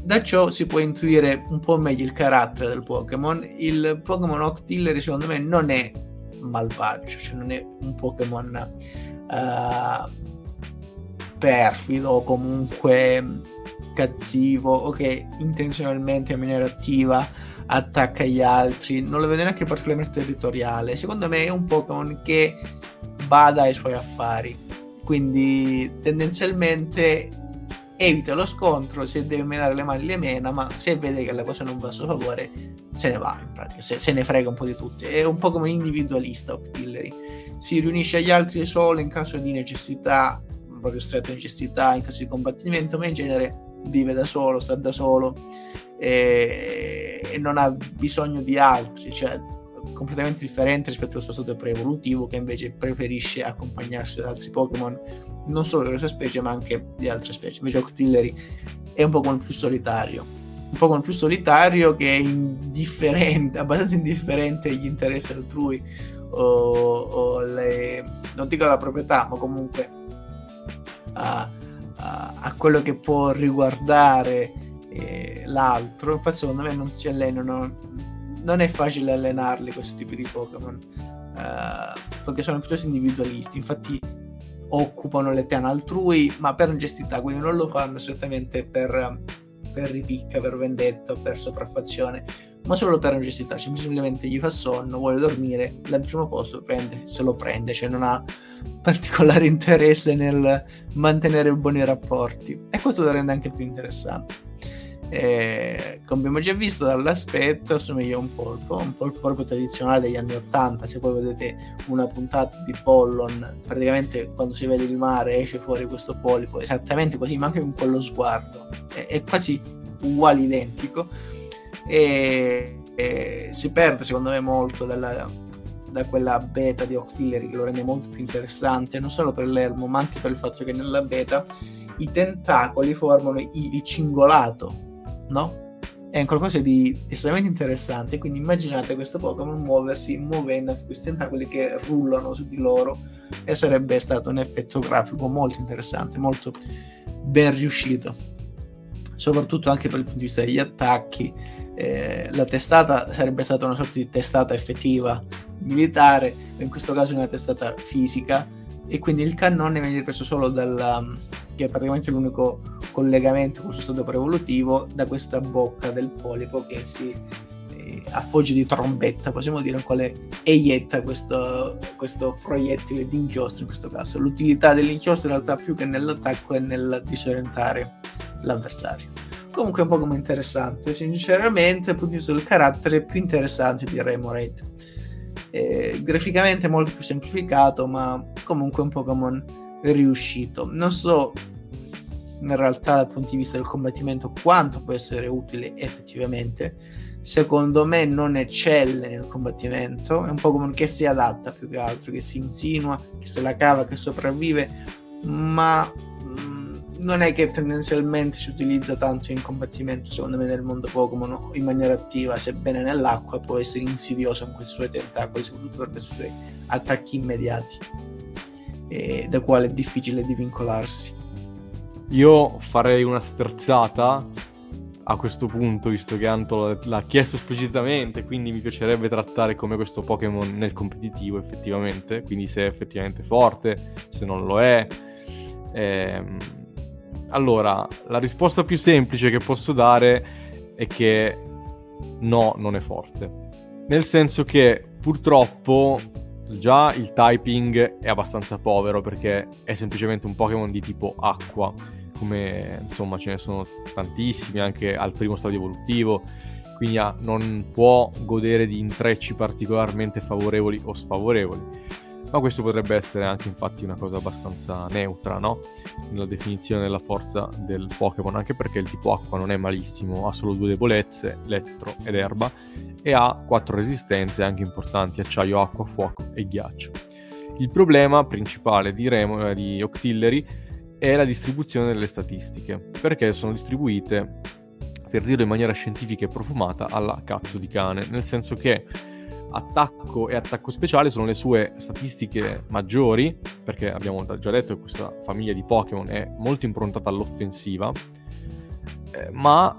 da ciò si può intuire un po' meglio il carattere del Pokémon. Il Pokémon Octillery secondo me non è malvagio, cioè non è un Pokémon uh, perfido o comunque cattivo o che intenzionalmente in maniera attiva attacca gli altri. Non lo vedo neanche particolarmente territoriale. Secondo me è un Pokémon che bada ai suoi affari. Quindi tendenzialmente evita lo scontro, se deve menare le mani le mena, ma se vede che la cosa non va a suo favore se ne va in pratica, se, se ne frega un po' di tutti. È un po' come individualista Octillery. Si riunisce agli altri solo in caso di necessità, proprio stretta necessità, in caso di combattimento, ma in genere vive da solo, sta da solo e, e non ha bisogno di altri, cioè completamente differente rispetto al suo stato pre-evolutivo che invece preferisce accompagnarsi ad altri Pokémon non solo della sua specie ma anche di altre specie. Invece Octillery è un Pokémon più solitario. Un Pokémon più solitario che è indifferente abbastanza indifferente agli interessi altrui o, o le, non dico alla proprietà ma comunque a, a, a quello che può riguardare eh, l'altro. Infatti secondo me non si allenano non è facile allenarli questo tipo di Pokémon uh, perché sono piuttosto individualisti. Infatti occupano le tane altrui ma per necessità quindi non lo fanno strettamente per, per ripicca per vendetta per sopraffazione ma solo per necessità semplicemente gli fa sonno vuole dormire dal primo posto prende se lo prende cioè non ha particolare interesse nel mantenere buoni rapporti. E questo lo rende anche più interessante e, come abbiamo già visto dall'aspetto assomiglia a un polpo, un polpo tradizionale degli anni 80, se poi vedete una puntata di Pollon, praticamente quando si vede il mare esce fuori questo polipo, esattamente così, ma anche con quello sguardo, è, è quasi uguale, identico, e, e, si perde secondo me molto dalla, da quella beta di Octillery che lo rende molto più interessante, non solo per l'elmo, ma anche per il fatto che nella beta i tentacoli formano il cingolato no? È qualcosa di estremamente interessante, quindi immaginate questo Pokémon muoversi muovendo anche questi tentacoli che rullano su di loro e sarebbe stato un effetto grafico molto interessante, molto ben riuscito, soprattutto anche per il punto di vista degli attacchi. Eh, la testata sarebbe stata una sorta di testata effettiva militare, in questo caso una testata fisica, e quindi il cannone viene preso solo dalla, che è praticamente l'unico collegamento con il suo stato prevolutivo da questa bocca del polipo che si eh, a foggia di trombetta, possiamo dire, in quale eietta questo, questo proiettile di inchiostro in questo caso. L'utilità dell'inchiostro in realtà più che nell'attacco è nel disorientare l'avversario. Comunque è un po' come interessante, sinceramente dal punto di vista del carattere più interessante di Remoraid. Eh, graficamente molto più semplificato, ma comunque un Pokémon riuscito. Non so in realtà dal punto di vista del combattimento quanto può essere utile effettivamente. Secondo me non eccelle nel combattimento, è un po' come che si adatta più che altro, che si insinua, che se la cava, che sopravvive, ma non è che tendenzialmente si utilizza tanto in combattimento, secondo me nel mondo Pokémon in maniera attiva, sebbene nell'acqua può essere insidioso con questi suoi tentacoli, soprattutto per questi suoi attacchi immediati. e da quale è difficile divincolarsi. Io farei una sterzata a questo punto, visto che Anto l'ha chiesto esplicitamente, quindi mi piacerebbe trattare come questo Pokémon nel competitivo effettivamente, quindi se è effettivamente forte, se non lo è. Ehm... Allora, la risposta più semplice che posso dare è che no, non è forte. Nel senso che purtroppo già il typing è abbastanza povero perché è semplicemente un Pokémon di tipo acqua come insomma ce ne sono tantissimi anche al primo stadio evolutivo, quindi ha, non può godere di intrecci particolarmente favorevoli o sfavorevoli. Ma questo potrebbe essere anche infatti una cosa abbastanza neutra, no? Nella definizione della forza del Pokémon, anche perché il tipo acqua non è malissimo, ha solo due debolezze, elettro ed erba, e ha quattro resistenze anche importanti, acciaio, acqua, fuoco e ghiaccio. Il problema principale di, Remo, eh, di Octillery è la distribuzione delle statistiche, perché sono distribuite, per dirlo in maniera scientifica e profumata, alla cazzo di cane, nel senso che attacco e attacco speciale sono le sue statistiche maggiori, perché abbiamo già detto che questa famiglia di Pokémon è molto improntata all'offensiva, eh, ma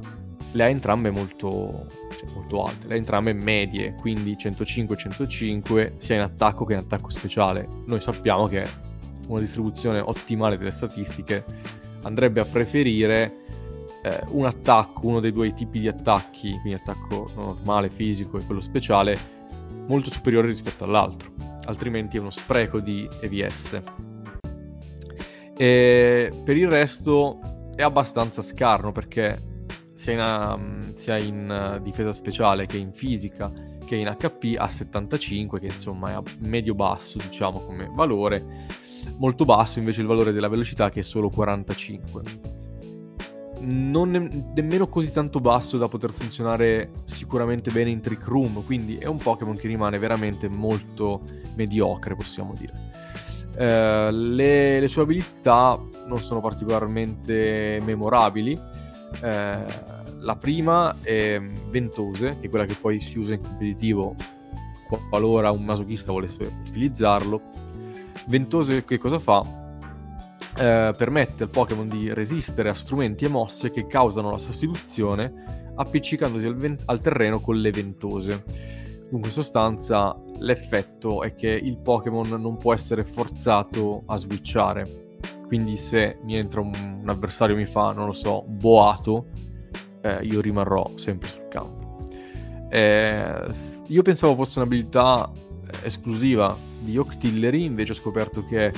le ha entrambe molto, cioè, molto alte, le ha entrambe medie, quindi 105-105 sia in attacco che in attacco speciale. Noi sappiamo che una distribuzione ottimale delle statistiche, andrebbe a preferire eh, un attacco, uno dei due tipi di attacchi, quindi attacco normale, fisico e quello speciale, molto superiore rispetto all'altro, altrimenti è uno spreco di EVS. E per il resto è abbastanza scarno perché sia in, um, sia in uh, difesa speciale che in fisica che in HP ha 75 che insomma è medio basso diciamo come valore molto basso invece il valore della velocità che è solo 45. Non ne- nemmeno così tanto basso da poter funzionare sicuramente bene in Trick Room, quindi è un Pokémon che rimane veramente molto mediocre, possiamo dire. Uh, le, le, sue abilità non sono particolarmente memorabili. Uh, la prima è Ventose, che è quella che poi si usa in competitivo qualora un masochista volesse utilizzarlo Ventose che cosa fa? Eh, permette al Pokémon di resistere a strumenti e mosse che causano la sostituzione appiccicandosi al, ven- al terreno con le ventose. Dunque, in sostanza, l'effetto è che il Pokémon non può essere forzato a switchare. Quindi, se mi entra un, un avversario e mi fa, non lo so, boato, eh, io rimarrò sempre sul campo. Eh, io pensavo fosse un'abilità esclusiva di Octillery, invece ho scoperto che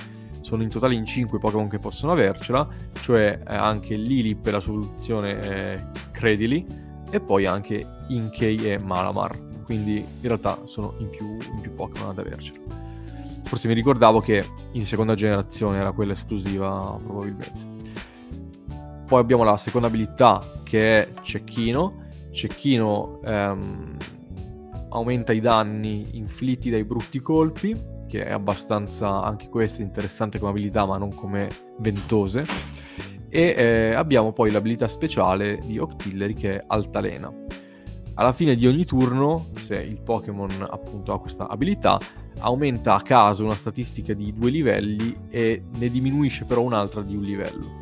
sono in totale in 5 Pokémon che possono avercela, cioè eh, anche Lily per la soluzione eh, Credili e poi anche Inkei e Malamar, quindi in realtà sono in più, più Pokémon ad avercela. Forse mi ricordavo che in seconda generazione era quella esclusiva probabilmente. Poi abbiamo la seconda abilità che è Cecchino. Cecchino ehm, aumenta i danni inflitti dai brutti colpi, che è abbastanza anche questa interessante come abilità, ma non come ventose. E eh, abbiamo poi l'abilità speciale di Octillery che è Altalena. Alla fine di ogni turno, se il Pokémon appunto ha questa abilità, aumenta a caso una statistica di due livelli e ne diminuisce però un'altra di un livello.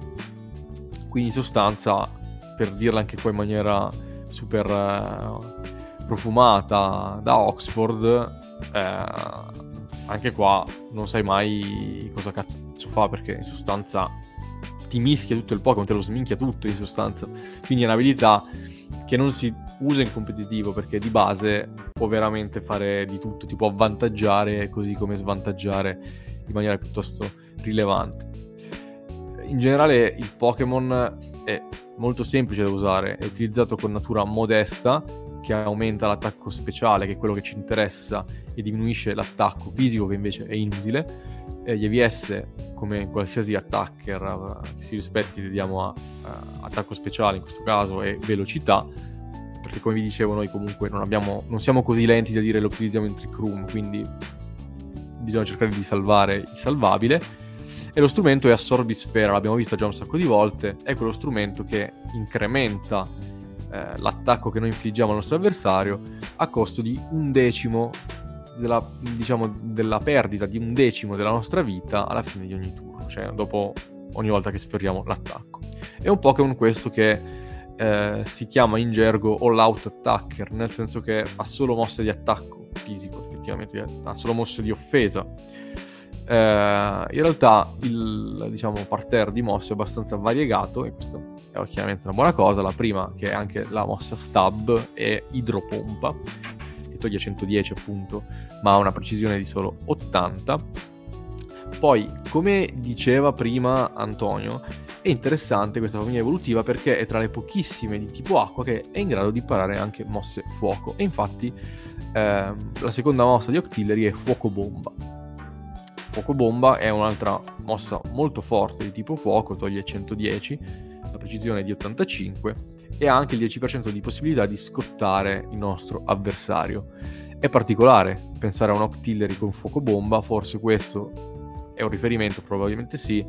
Quindi in sostanza, per dirla anche qua in maniera super uh, profumata da Oxford, eh, anche qua non sai mai cosa cazzo fa perché in sostanza ti mischia tutto il Pokémon, te lo sminchia tutto in sostanza. Quindi è un'abilità che non si usa in competitivo perché di base può veramente fare di tutto, ti può avvantaggiare così come svantaggiare in maniera piuttosto rilevante. In generale il Pokémon è molto semplice da usare, è utilizzato con natura modesta che aumenta l'attacco speciale, che è quello che ci interessa, e diminuisce l'attacco fisico, che invece è inutile. E gli EVS, come qualsiasi attacker uh, che si rispetti, vediamo a uh, attacco speciale in questo caso e velocità, perché come vi dicevo noi comunque non, abbiamo, non siamo così lenti da dire lo utilizziamo in trick room, quindi bisogna cercare di salvare il salvabile. E lo strumento è Assorbisfera, l'abbiamo vista già un sacco di volte, è quello strumento che incrementa eh, l'attacco che noi infliggiamo al nostro avversario a costo di un decimo della, diciamo, della perdita di un decimo della nostra vita alla fine di ogni turno, cioè dopo ogni volta che sferriamo l'attacco. È un Pokémon questo che eh, si chiama in gergo all out attacker, nel senso che ha solo mosse di attacco fisico, effettivamente, ha solo mosse di offesa. Eh, in realtà il diciamo, parterre di mosse è abbastanza variegato e questo è chiaramente una buona cosa. La prima, che è anche la mossa stab, è idropompa, toglie 110 appunto, ma ha una precisione di solo 80. Poi, come diceva prima Antonio, è interessante questa famiglia evolutiva perché è tra le pochissime di tipo acqua che è in grado di parare anche mosse fuoco. E infatti ehm, la seconda mossa di Octillery è fuoco bomba. Fuoco bomba è un'altra mossa molto forte di tipo fuoco, toglie 110, la precisione è di 85 e ha anche il 10% di possibilità di scottare il nostro avversario. È particolare pensare a un Octillery con fuoco bomba, forse questo è un riferimento, probabilmente sì,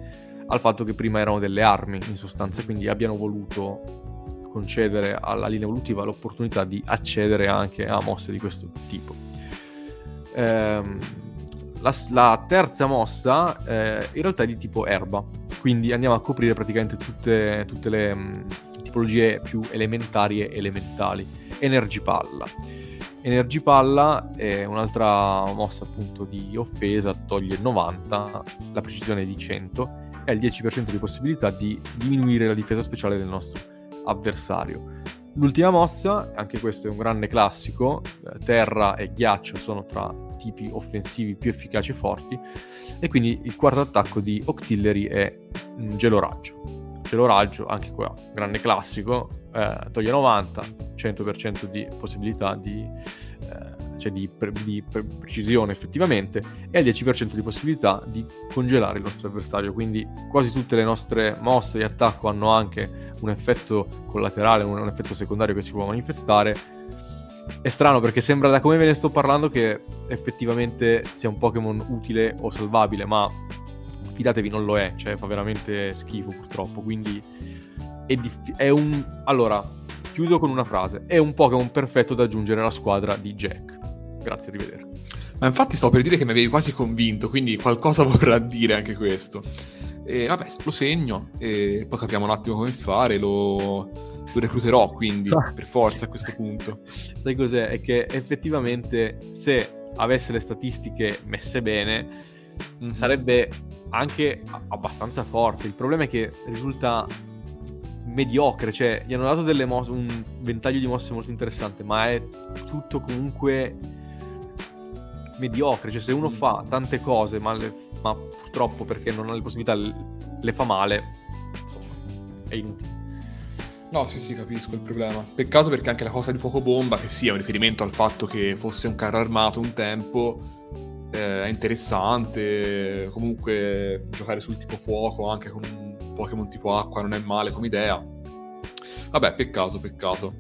al fatto che prima erano delle armi in sostanza, quindi abbiano voluto concedere alla linea evolutiva l'opportunità di accedere anche a mosse di questo tipo. Ehm, la, la, terza mossa eh, in realtà è di tipo erba, quindi andiamo a coprire praticamente tutte, tutte le mh, mm, tipologie più elementari e elementali. Energipalla. È un'altra mossa appunto di offesa, toglie 90, la precisione di 100 e il 10% di possibilità di diminuire la difesa speciale del nostro avversario. L'ultima mossa, anche questo è un grande classico, eh, terra e ghiaccio sono tra tipi offensivi più efficaci e forti, e quindi il quarto attacco di Octillery è Geloraggio. Geloraggio, anche qua, grande classico, eh, toglie 90, 100% di possibilità di eh, cioè di, pre- di pre- precisione effettivamente, e al 10% di possibilità di congelare il nostro avversario. Quindi quasi tutte le nostre mosse di attacco hanno anche un effetto collaterale, un, un effetto secondario che si può manifestare. È strano perché sembra da come ve ne sto parlando che effettivamente sia un Pokémon utile o salvabile, ma fidatevi non lo è, cioè fa veramente schifo purtroppo, quindi è, diff- è un... Allora, chiudo con una frase, è un Pokémon perfetto da aggiungere alla squadra di Jack. Grazie, arrivederci. Ma infatti sto per dire che mi avevi quasi convinto, quindi qualcosa vorrà dire anche questo. E vabbè, lo segno e poi capiamo un attimo come fare, lo, lo recluterò quindi per forza a questo punto. Sai cos'è? È che effettivamente se avesse le statistiche messe bene mm-hmm. sarebbe anche abbastanza forte. Il problema è che risulta mediocre, cioè gli hanno dato delle mosse, un ventaglio di mosse molto interessante, ma è tutto comunque mediocre, cioè se uno mm. fa tante cose ma, le, ma purtroppo perché non ha le possibilità le, le fa male, insomma, è inutile. No, sì, sì, capisco il problema. Peccato perché anche la cosa di fuoco bomba, che sia un riferimento al fatto che fosse un carro armato un tempo, eh, è interessante. Comunque giocare sul tipo fuoco anche con un Pokémon tipo acqua non è male come idea. Vabbè, peccato, peccato.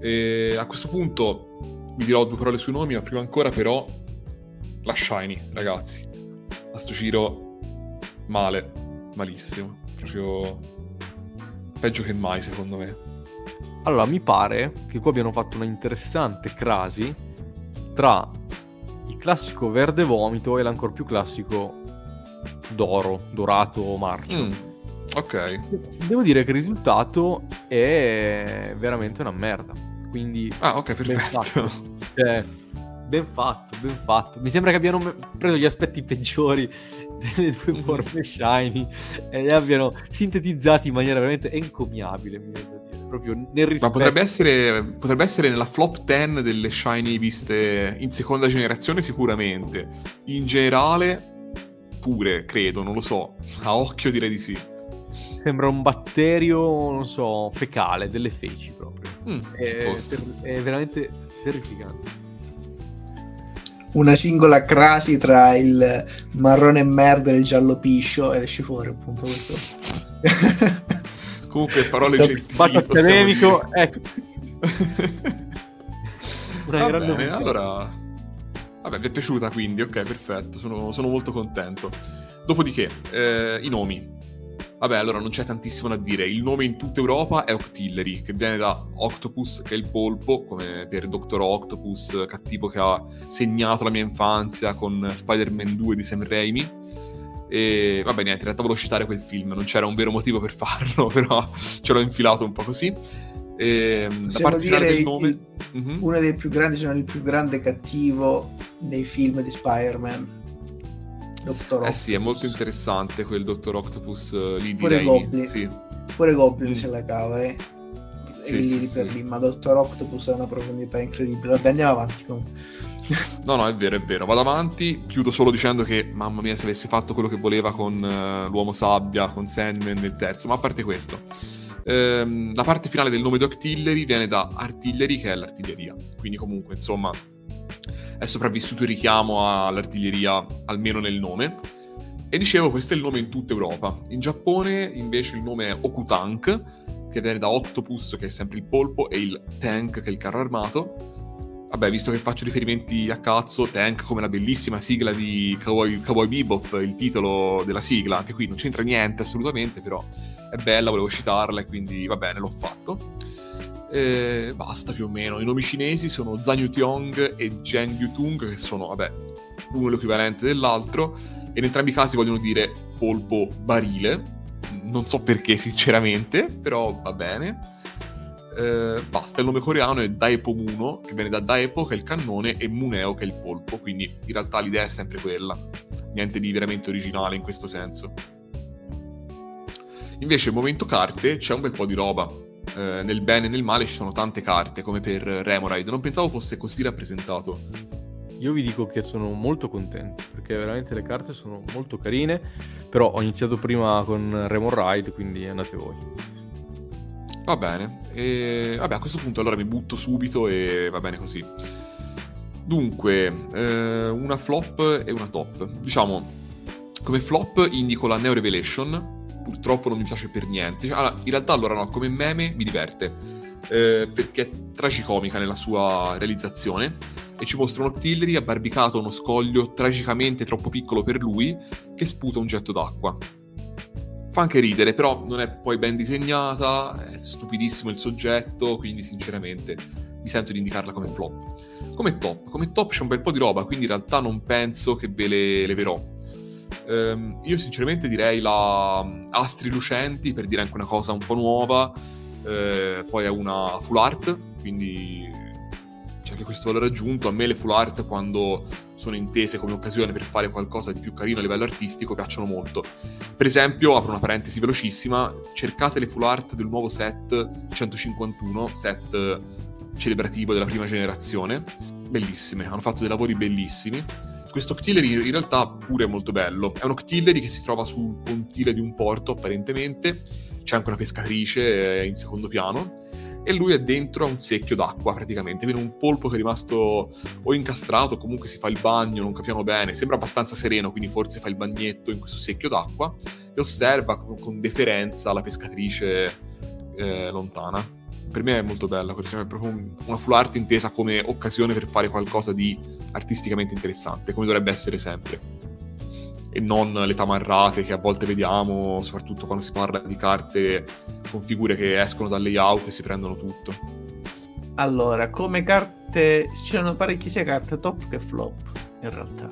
E a questo punto vi dirò due parole sui nomi, ma prima ancora però la Shiny, ragazzi. A sto giro, male, malissimo. Proprio peggio che mai, secondo me. Allora, mi pare che qui abbiano fatto una interessante crasi tra il classico verde vomito e l'ancora più classico d'oro, dorato marcio. Mm, ok. Devo dire che il risultato è veramente una merda. Quindi... Ah, ok, perfetto. Cioè, ben fatto, ben fatto. Mi sembra che abbiano preso gli aspetti peggiori delle due mm. forme shiny e li abbiano sintetizzati in maniera veramente encomiabile, mi viene dire. Proprio nel rispetto. Ma potrebbe essere, potrebbe essere nella flop 10 delle shiny viste in seconda generazione sicuramente. In generale pure, credo, non lo so. A occhio direi di sì. Sembra un batterio, non so, fecale, delle feci proprio. Mm, è, è veramente terrificante una singola crasi tra il marrone merda e il giallo piscio ed esce fuori appunto questo. Comunque parole Sto... gentili. Fatto accademico, ecco. una Va grande bene, allora... Vabbè, vi è piaciuta quindi, ok, perfetto, sono, sono molto contento. Dopodiché, eh, i nomi. Vabbè, allora non c'è tantissimo da dire. Il nome in tutta Europa è Octillery, che viene da Octopus, che è il polpo, come per Dr. Octopus, cattivo che ha segnato la mia infanzia con Spider-Man 2 di Sam Raimi. E vabbè, niente, in realtà volevo citare quel film, non c'era un vero motivo per farlo, però ce l'ho infilato un po' così. E, la parte dire del nome... Il, mm-hmm. uno dei più grandi, se non il più grande cattivo dei film di Spider-Man Dottor Eh sì, è molto interessante quel Dottor Octopus lì Pure di Goblin. Sì. Pure Goblin mm. se la cava, eh. Sì, lì, sì, per sì. lì, ma Dottor Octopus ha una profondità incredibile. Vabbè, andiamo avanti comunque. No, no, è vero, è vero. Vado avanti. Chiudo solo dicendo che, mamma mia, se avessi fatto quello che voleva con uh, l'uomo sabbia, con Sandman nel terzo. Ma a parte questo, ehm, la parte finale del nome di Octillery viene da Artillery, che è l'artiglieria. Quindi, comunque, insomma, è sopravvissuto il richiamo all'artiglieria, almeno nel nome. E dicevo, questo è il nome in tutta Europa. In Giappone invece il nome è Okutank, che viene da Octopus, che è sempre il polpo, e il Tank, che è il carro armato. Vabbè, visto che faccio riferimenti a cazzo, Tank come la bellissima sigla di Cowboy, Cowboy Bebop, il titolo della sigla, anche qui non c'entra niente assolutamente, però è bella, volevo citarla e quindi va bene, l'ho fatto. E basta più o meno. I nomi cinesi sono Zhang Yutiong e Zheng Yutung, che sono, vabbè, uno l'equivalente dell'altro, e in entrambi i casi vogliono dire polpo barile. Non so perché, sinceramente, però va bene. Eh, basta, il nome coreano è Daepo Muno, che viene da Daepo, che è il cannone, e Muneo, che è il polpo, quindi in realtà l'idea è sempre quella. Niente di veramente originale in questo senso. Invece, momento carte, c'è un bel po' di roba eh, nel bene e nel male ci sono tante carte, come per Remoride. Non pensavo fosse così rappresentato. Io vi dico che sono molto contento, perché veramente le carte sono molto carine, però ho iniziato prima con Remoride, quindi andate voi. Va bene, e vabbè a questo punto allora mi butto subito e va bene così. Dunque, eh, una flop e una top. Diciamo, come flop indico la Neo Revelation, purtroppo non mi piace per niente. Cioè, allora, in realtà allora no, come meme mi diverte. Eh, perché è tragicomica nella sua realizzazione e ci mostra un Octillery abbarbicato a uno scoglio tragicamente troppo piccolo per lui che sputa un getto d'acqua. Fa anche ridere, però non è poi ben disegnata, è stupidissimo il soggetto, quindi sinceramente mi sento di indicarla come flop. Come top? Come top c'è un bel po' di roba, quindi in realtà non penso che ve le leverò. Um, io sinceramente direi la mm, Astri Lucenti per dire anche una cosa un po' nuova, eh, poi è una full art, quindi c'è anche questo valore aggiunto. A me le full art quando sono intese come occasione per fare qualcosa di più carino a livello artistico piacciono molto. Per esempio, apro una parentesi velocissima, cercate le full art del nuovo set 151, set celebrativo della prima generazione, bellissime, hanno fatto dei lavori bellissimi questo Octillery in realtà pure è molto bello. È un Octillery che si trova sul pontile di un porto, apparentemente. C'è anche una pescatrice in secondo piano. E lui è dentro a un secchio d'acqua, praticamente. Viene un polpo che è rimasto o incastrato, comunque si fa il bagno, non capiamo bene. Sembra abbastanza sereno, quindi forse fa il bagnetto in questo secchio d'acqua. E osserva con deferenza la pescatrice eh, lontana per me è molto bella, è proprio una full art intesa come occasione per fare qualcosa di artisticamente interessante, come dovrebbe essere sempre. E non le tamarrate che a volte vediamo, soprattutto quando si parla di carte con figure che escono dal layout e si prendono tutto. Allora, come carte, c'erano parecchie sia carte top che flop, in realtà.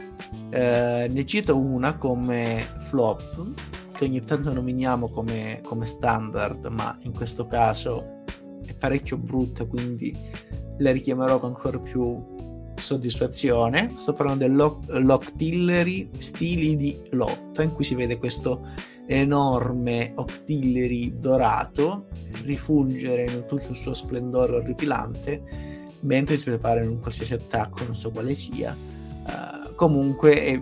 Eh, ne cito una come flop, che ogni tanto nominiamo come, come standard, ma in questo caso è parecchio brutta, quindi la richiamerò con ancora più soddisfazione. Sto parlando dell'Octillery stili di lotta, in cui si vede questo enorme Octillery dorato rifulgere in tutto il suo splendore orripilante mentre si prepara in un qualsiasi attacco, non so quale sia. Uh, comunque è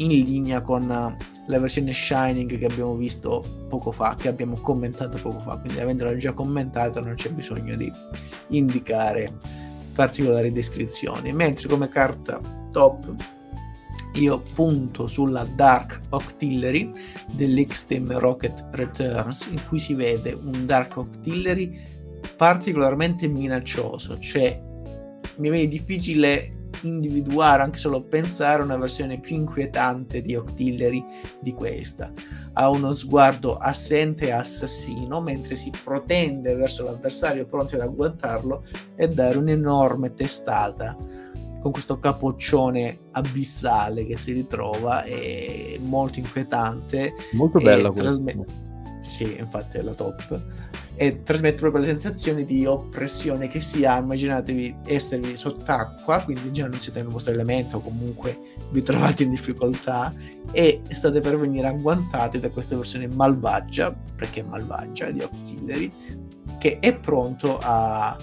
in linea con la versione Shining che abbiamo visto poco fa, che abbiamo commentato poco fa, quindi avendola già commentata non c'è bisogno di indicare particolari descrizioni. Mentre come carta top io punto sulla Dark Octillery dell'X-Team Rocket Returns, in cui si vede un Dark Octillery particolarmente minaccioso, cioè mi viene difficile individuare, anche solo pensare, una versione più inquietante di Octillery di questa. Ha uno sguardo assente e assassino mentre si protende verso l'avversario pronto ad agguantarlo e dare un'enorme testata con questo capoccione abissale che si ritrova è molto inquietante molto bella trasme- sì infatti è la top e trasmette proprio le sensazioni di oppressione che si ha immaginatevi esservi sott'acqua quindi già non siete nel vostro elemento comunque vi trovate in difficoltà e state per venire agguantati da questa versione malvagia perché è malvagia di Octillery che è pronto a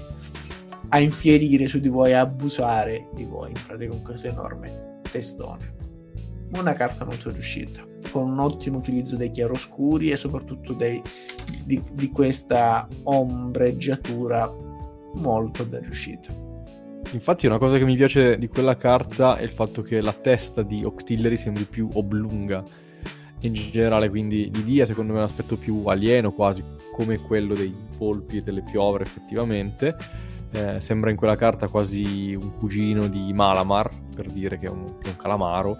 a infierire su di voi, a abusare di voi in pratica con questo enorme testone. Una carta molto riuscita, con un ottimo utilizzo dei chiaroscuri e soprattutto dei, di, di questa ombreggiatura molto ben riuscita. Infatti una cosa che mi piace di quella carta è il fatto che la testa di Octillery sembri più oblunga in generale, quindi l'idea secondo me un aspetto più alieno quasi, come quello dei polpi e delle piovre effettivamente eh, sembra in quella carta quasi un cugino di Malamar, per dire che è un, un calamaro,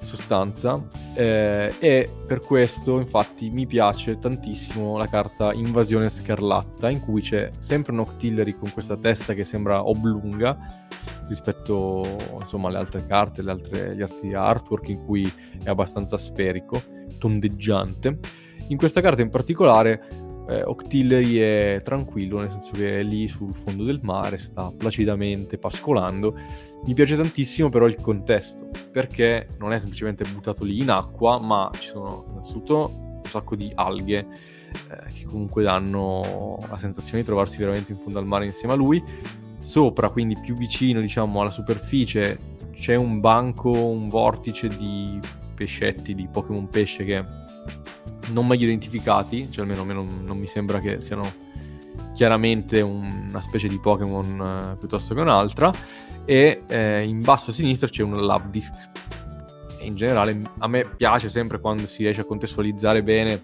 in sostanza. Eh, e per questo, infatti, mi piace tantissimo la carta Invasione Scarlatta, in cui c'è sempre un Octillery con questa testa che sembra oblunga rispetto insomma, alle altre carte, le altre, gli altri artwork in cui è abbastanza sferico, tondeggiante. In questa carta in particolare eh, Octillery è tranquillo, nel senso che è lì sul fondo del mare, sta placidamente pascolando. Mi piace tantissimo però il contesto, perché non è semplicemente buttato lì in acqua, ma ci sono innanzitutto un sacco di alghe eh, che comunque danno la sensazione di trovarsi veramente in fondo al mare insieme a lui. Sopra, quindi più vicino diciamo alla superficie, c'è un banco, un vortice di pescetti, di Pokémon pesce che non meglio identificati, cioè almeno non, non mi sembra che siano chiaramente un, una specie di Pokémon eh, piuttosto che un'altra, e eh, in basso a sinistra c'è un Lab Disc. E in generale a me piace sempre quando si riesce a contestualizzare bene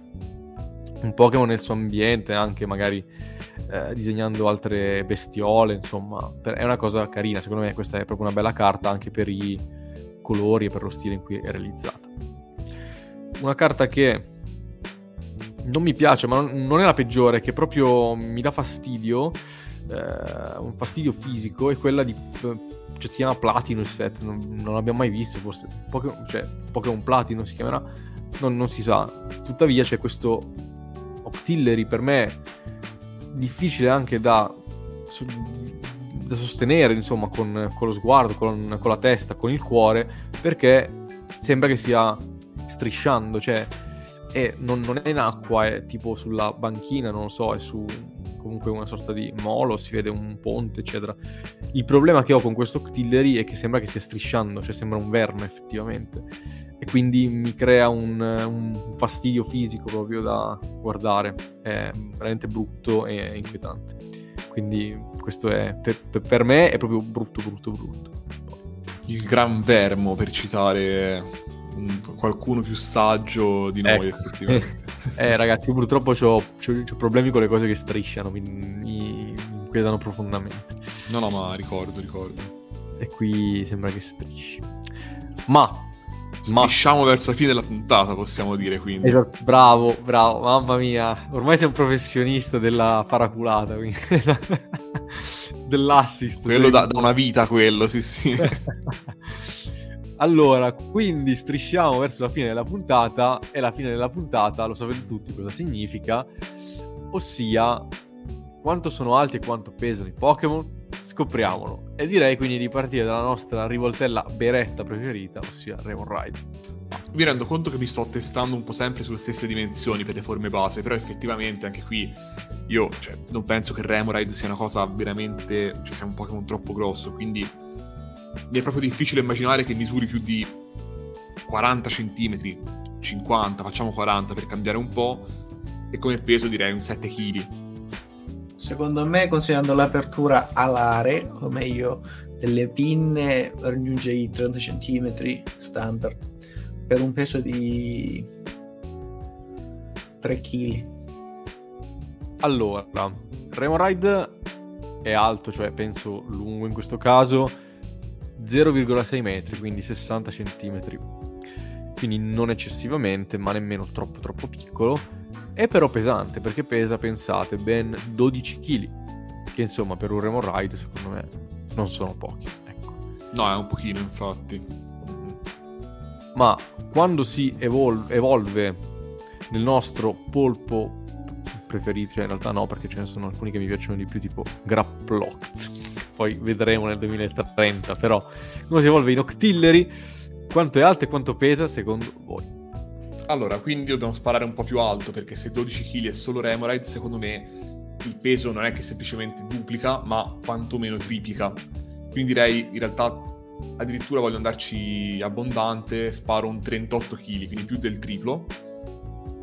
un Pokémon nel suo ambiente, anche magari eh, disegnando altre bestiole, insomma, per, è una cosa carina, secondo me questa è proprio una bella carta anche per i colori e per lo stile in cui è realizzata. Una carta che non mi piace, ma non, è la peggiore, che proprio mi dà fastidio, eh, un fastidio fisico, è quella di... Cioè, si chiama Platino il set, non, non l'abbiamo mai visto, forse Pokémon, cioè, Pokémon Platino si chiamerà, non, non si sa. Tuttavia c'è questo Octillery per me difficile anche da, da sostenere, insomma, con, con lo sguardo, con, con la testa, con il cuore, perché sembra che stia strisciando, cioè e non, non, è in acqua, è tipo sulla banchina, non lo so, è su comunque una sorta di molo, si vede un ponte, eccetera. Il problema che ho con questo Octillery è che sembra che stia strisciando, cioè sembra un verme effettivamente. E quindi mi crea un, un fastidio fisico proprio da guardare. È veramente brutto e inquietante. Quindi questo è, per, per me è proprio brutto, brutto, brutto. Il gran vermo, per citare qualcuno più saggio di noi, ecco. effettivamente. eh, ragazzi, io purtroppo ho problemi con le cose che strisciano, mi, mi inquietano profondamente. No, no, ma ricordo, ricordo. E qui sembra che strisci. Ma Strisciamo ma... verso la fine della puntata, possiamo dire quindi. Esatto, bravo, bravo, mamma mia. Ormai sei un professionista della paraculata, quindi... dell'assist. Quello da, da, una vita, quello, sì, sì. Allora, quindi strisciamo verso la fine della puntata e la fine della puntata lo sapete tutti cosa significa, ossia quanto sono alti e quanto pesano i Pokémon. Scopriamolo. E direi quindi di partire dalla nostra rivoltella beretta preferita, ossia Raymond Ride. Mi rendo conto che mi sto testando un po' sempre sulle stesse dimensioni per le forme base, però effettivamente anche qui io cioè, non penso che Remoride sia una cosa veramente, cioè sia un Pokémon troppo grosso, quindi mi è proprio difficile immaginare che misuri più di 40 cm, 50, facciamo 40 per cambiare un po', e come peso direi un 7 kg. Secondo me, considerando l'apertura alare, o meglio delle pinne, raggiunge i 30 cm standard per un peso di 3 kg. Allora, Remo Ride è alto, cioè penso lungo in questo caso, 0,6 metri, quindi 60 centimetri. Quindi non eccessivamente, ma nemmeno troppo troppo piccolo. È però pesante, perché pesa, pensate, ben 12 kg. Che insomma per un Remo Ride secondo me non sono pochi. Ecco. No, è un pochino infatti. Ma quando si evol- evolve nel nostro polpo preferito, cioè in realtà no, perché ce ne sono alcuni che mi piacciono di più, tipo Grapploct. Poi vedremo nel 2030, però come si evolve in Octillery, quanto è alto e quanto pesa secondo voi? Allora, quindi dobbiamo sparare un po' più alto, perché se 12 kg è solo Remoride, secondo me il peso non è che semplicemente duplica, ma quantomeno triplica. Quindi direi, in realtà, addirittura voglio andarci abbondante, sparo un 38 kg, quindi più del triplo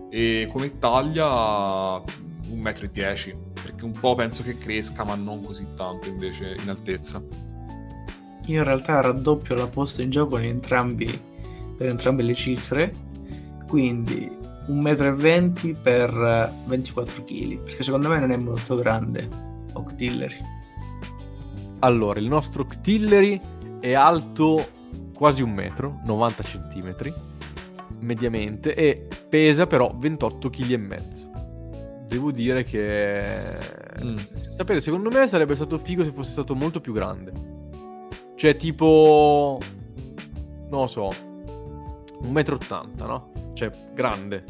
e come taglia 1,10 m perché un po' penso che cresca ma non così tanto invece in altezza io in realtà raddoppio la posta in gioco in entrambi, per entrambe le cifre quindi 1,20 m per 24 kg perché secondo me non è molto grande Octillery allora il nostro Octillery è alto quasi un metro 90 centimetri mediamente e pesa però 28 kg e mezzo. Devo dire che mm. sapete, secondo me sarebbe stato figo se fosse stato molto più grande. Cioè tipo non lo so, 1,80 m, no? Cioè grande.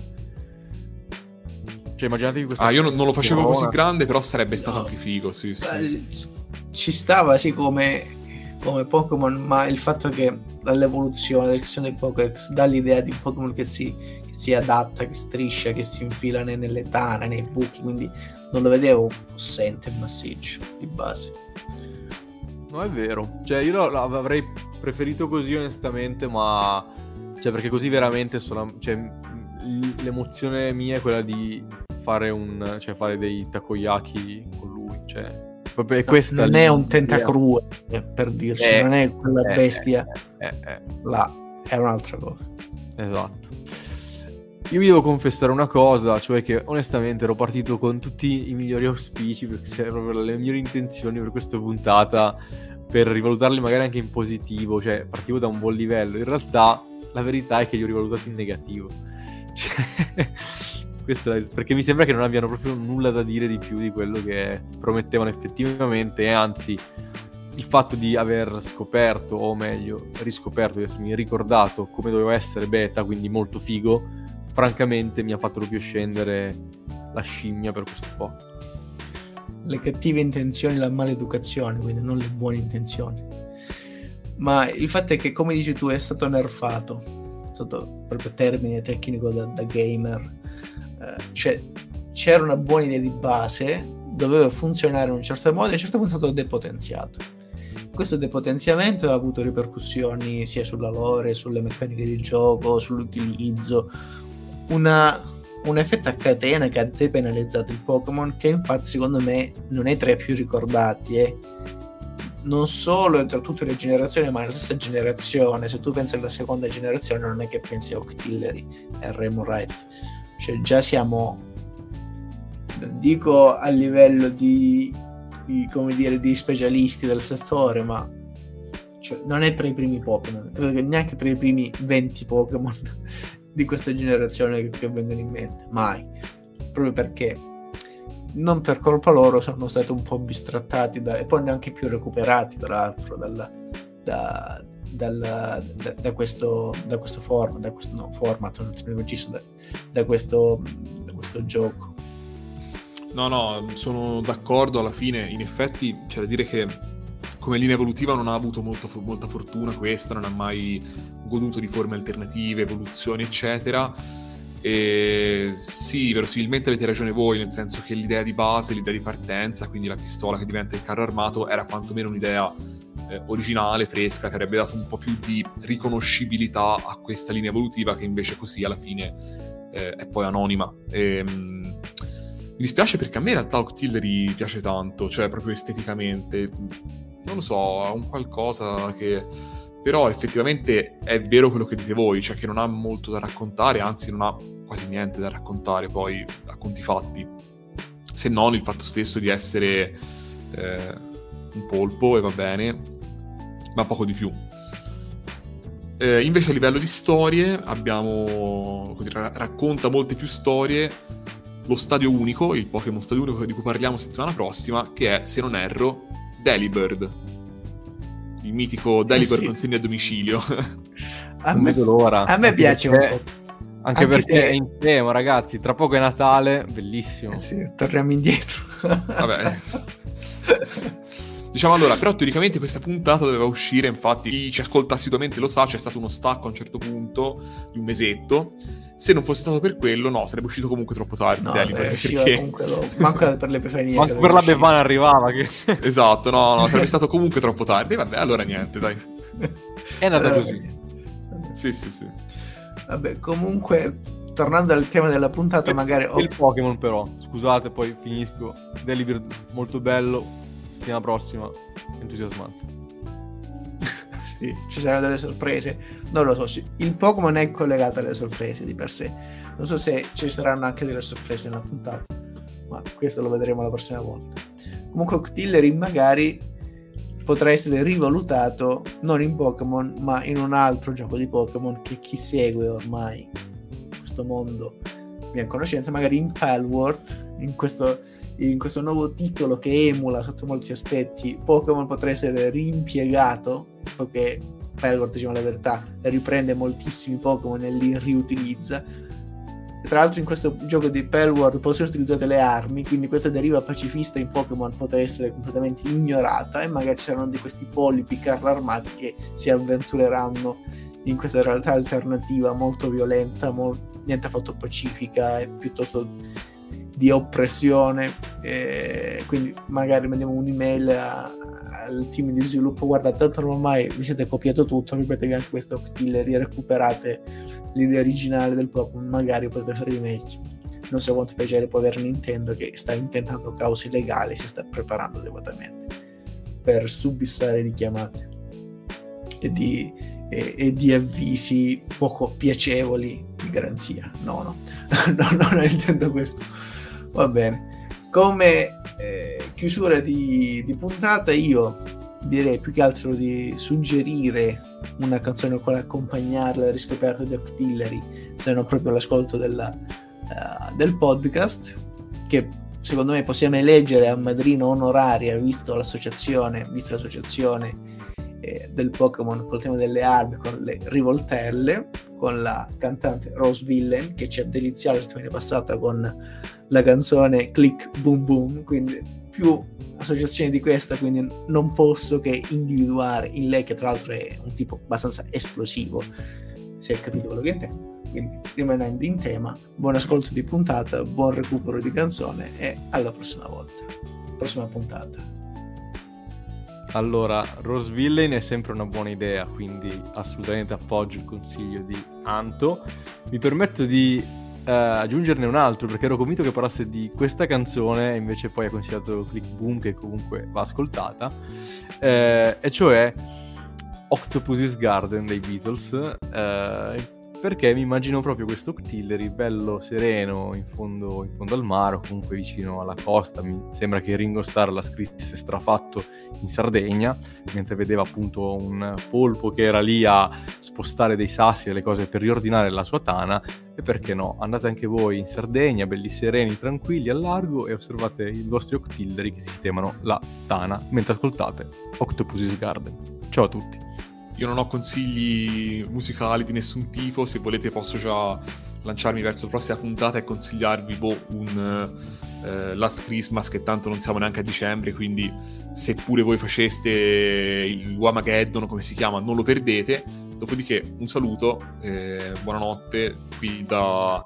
Cioè immaginatevi questo Ah, io non, non lo facevo così grande, però sarebbe stato no. anche figo, sì, sì. Ci stava sì come come Pokémon, ma il fatto che dall'evoluzione, dell'evoluzione dei Pokédex dà l'idea di un Pokémon che si, si, adatta, che striscia, che si infila nelle tane, nei buchi, quindi non lo vedevo possente e massiccio di base. No, è vero. Cioè, io l'avrei preferito così onestamente, ma... Cioè, perché così veramente sono... Cioè, l'emozione mia è quella di fare un... Cioè, fare dei takoyaki con lui, cioè Proprio questa non è un tentacrue per dirci, eh, non è quella eh, bestia eh, eh, eh, là, è un'altra cosa. Esatto. Io vi devo confessare una cosa, cioè che onestamente ero partito con tutti i migliori auspici, perché erano le migliori intenzioni per questa puntata, per rivalutarli magari anche in positivo, cioè partivo da un buon livello. In realtà la verità è che li ho rivalutati in negativo. Cioè, questo è, perché mi sembra che non abbiano proprio nulla da dire di più di quello che promettevano effettivamente e anzi il fatto di aver scoperto, o meglio, riscoperto, di essermi ricordato come doveva essere beta, quindi molto figo, francamente mi ha fatto proprio scendere la scimmia per questo po'. Le cattive intenzioni, la maleducazione, quindi non le buone intenzioni. Ma il fatto è che, come dici tu, è stato nerfato, è stato proprio termine tecnico da, da gamer, eh, cioè, c'era una buona idea di base, doveva funzionare in un certo modo e a un certo punto è stato depotenziato. Questo depotenziamento ha avuto ripercussioni sia sulla lore, sulle meccaniche di gioco, sull'utilizzo, una, un effetto a catena che ha depenalizzato il Pokémon, che infatti secondo me non è tra i più ricordati. Eh. Non solo tra tutte le generazioni, ma nella stessa generazione. Se tu pensi alla seconda generazione, non è che pensi a Octillery e a Remoraid cioè già siamo, non dico a livello di, di, come dire, di specialisti del settore, ma cioè, non è tra i primi Pokémon, credo che neanche tra i primi 20 Pokémon di questa generazione che, vengono in mente, mai, proprio perché non per colpa loro sono stati un po' bistrattati da, e poi neanche più recuperati tra l'altro dalla, da, dal, da, da, questo, da questo form, da questo no, format, non preciso, da, da, questo, da questo gioco. No, no, sono d'accordo. Alla fine, in effetti, c'è da dire che come linea evolutiva non ha avuto molto, molta fortuna questa, non ha mai goduto di forme alternative, evoluzioni, eccetera. E sì, verosimilmente avete ragione voi, nel senso che l'idea di base, l'idea di partenza, quindi la pistola che diventa il carro armato, era quantomeno un'idea eh, originale, fresca, che avrebbe dato un po' più di riconoscibilità a questa linea evolutiva che invece così alla fine eh, è poi anonima. E, mh, mi dispiace perché a me in realtà Octillery piace tanto, cioè proprio esteticamente. Non lo so, ha un qualcosa che... Però effettivamente è vero quello che dite voi, cioè che non ha molto da raccontare, anzi non ha quasi niente da raccontare poi a conti fatti. Se non il fatto stesso di essere... Eh, un polpo e va bene, ma poco di più. Eh, invece a livello di storie abbiamo, ra- racconta molte più storie lo stadio unico, il Pokémon stadio unico di cui parliamo settimana prossima, che è, se non erro, Delibird. Il mitico Delibird eh sì. consegna a domicilio. a me, a me piace perché, un po'. Anche, anche perché se... è in tema, ragazzi. Tra poco è Natale, bellissimo. Eh sì, torniamo indietro. Vabbè. Diciamo allora, però teoricamente questa puntata doveva uscire, infatti chi ci ascolta assiduamente lo sa, c'è stato uno stacco a un certo punto di un mesetto. Se non fosse stato per quello, no, sarebbe uscito comunque troppo tardi. No, Deli, perché... comunque lo... Manco per le preferenze. Manco per la Bevana arrivava. Che... esatto, no, no, sarebbe stato comunque troppo tardi. Vabbè, allora niente, dai. È andata allora, così. Sì, sì, sì. Vabbè, comunque, tornando al tema della puntata, il, magari... Il Pokémon però, scusate, poi finisco. Delibird molto bello, settimana prossima entusiasmante. sì, ci saranno delle sorprese. Non lo so, il Pokémon è collegato alle sorprese di per sé. Non so se ci saranno anche delle sorprese nella puntata, ma questo lo vedremo la prossima volta. Comunque Octillery magari potrà essere rivalutato non in Pokémon, ma in un altro gioco di Pokémon che chi segue ormai questo mondo mi ha conoscenza, magari in Palworld, in questo in questo nuovo titolo che emula sotto molti aspetti Pokémon potrà essere rimpiegato perché Pelgor diciamo la verità riprende moltissimi Pokémon e li riutilizza. Tra l'altro in questo gioco di Pelward possono essere utilizzate le armi quindi questa deriva pacifista in Pokémon potrà essere completamente ignorata e magari ci saranno di questi polipi carro armati che si avventureranno in questa realtà alternativa molto violenta mo- niente affatto pacifica e piuttosto di oppressione, eh, quindi magari mandiamo un'email a, al team di sviluppo, guarda, tanto ormai vi siete copiato tutto, ripetevi anche questo killer, recuperate l'idea originale del Pokémon, magari potete fare remake. Non so quanto piacere può avere Nintendo che sta intentando cause legali e si sta preparando adeguatamente per subissare di chiamate e di, e, e di avvisi poco piacevoli di garanzia. No, no, no non intendo questo Va bene. Come eh, chiusura di, di, puntata io direi più che altro di suggerire una canzone con accompagnarla la riscoperta di Octillery, se non proprio l'ascolto della, uh, del podcast, che secondo me possiamo eleggere a madrina onoraria, visto l'associazione, vista l'associazione del Pokémon col tema delle armi, con le rivoltelle, con la cantante Rose Villain che ci ha deliziato la settimana passata con la canzone Click Boom Boom, quindi più associazioni di questa, quindi non posso che individuare in lei, che tra l'altro è un tipo abbastanza esplosivo, se hai capito quello che intendo. Quindi rimanendo in tema, buon ascolto di puntata, buon recupero di canzone e alla prossima volta, prossima puntata. Allora, Rose Villain è sempre una buona idea, quindi assolutamente appoggio il consiglio di Anto. Mi permetto di uh, aggiungerne un altro perché ero convinto che parlasse di questa canzone e invece poi ha consigliato Click Boom che comunque va ascoltata, eh, e cioè Octopus's Garden dei Beatles. Eh, perché mi immagino proprio questo Octillery bello sereno in fondo, in fondo al mare o comunque vicino alla costa. Mi sembra che Ringo Starr la scrisse strafatto in Sardegna, mentre vedeva appunto un polpo che era lì a spostare dei sassi e delle cose per riordinare la sua tana. E perché no? Andate anche voi in Sardegna, belli sereni, tranquilli, al largo e osservate i vostri Octillery che sistemano la tana mentre ascoltate Octopus's Garden. Ciao a tutti! Io non ho consigli musicali di nessun tipo, se volete posso già lanciarmi verso la prossima puntata e consigliarvi boh, un uh, Last Christmas che tanto non siamo neanche a dicembre, quindi se pure voi faceste il Wamageddon, come si chiama, non lo perdete. Dopodiché un saluto, eh, buonanotte qui da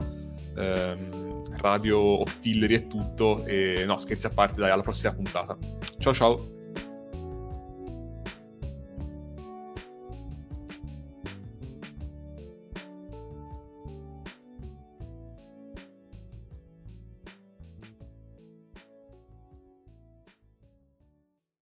ehm, Radio Octillery e tutto, e no scherzi a parte, dai, alla prossima puntata. Ciao ciao!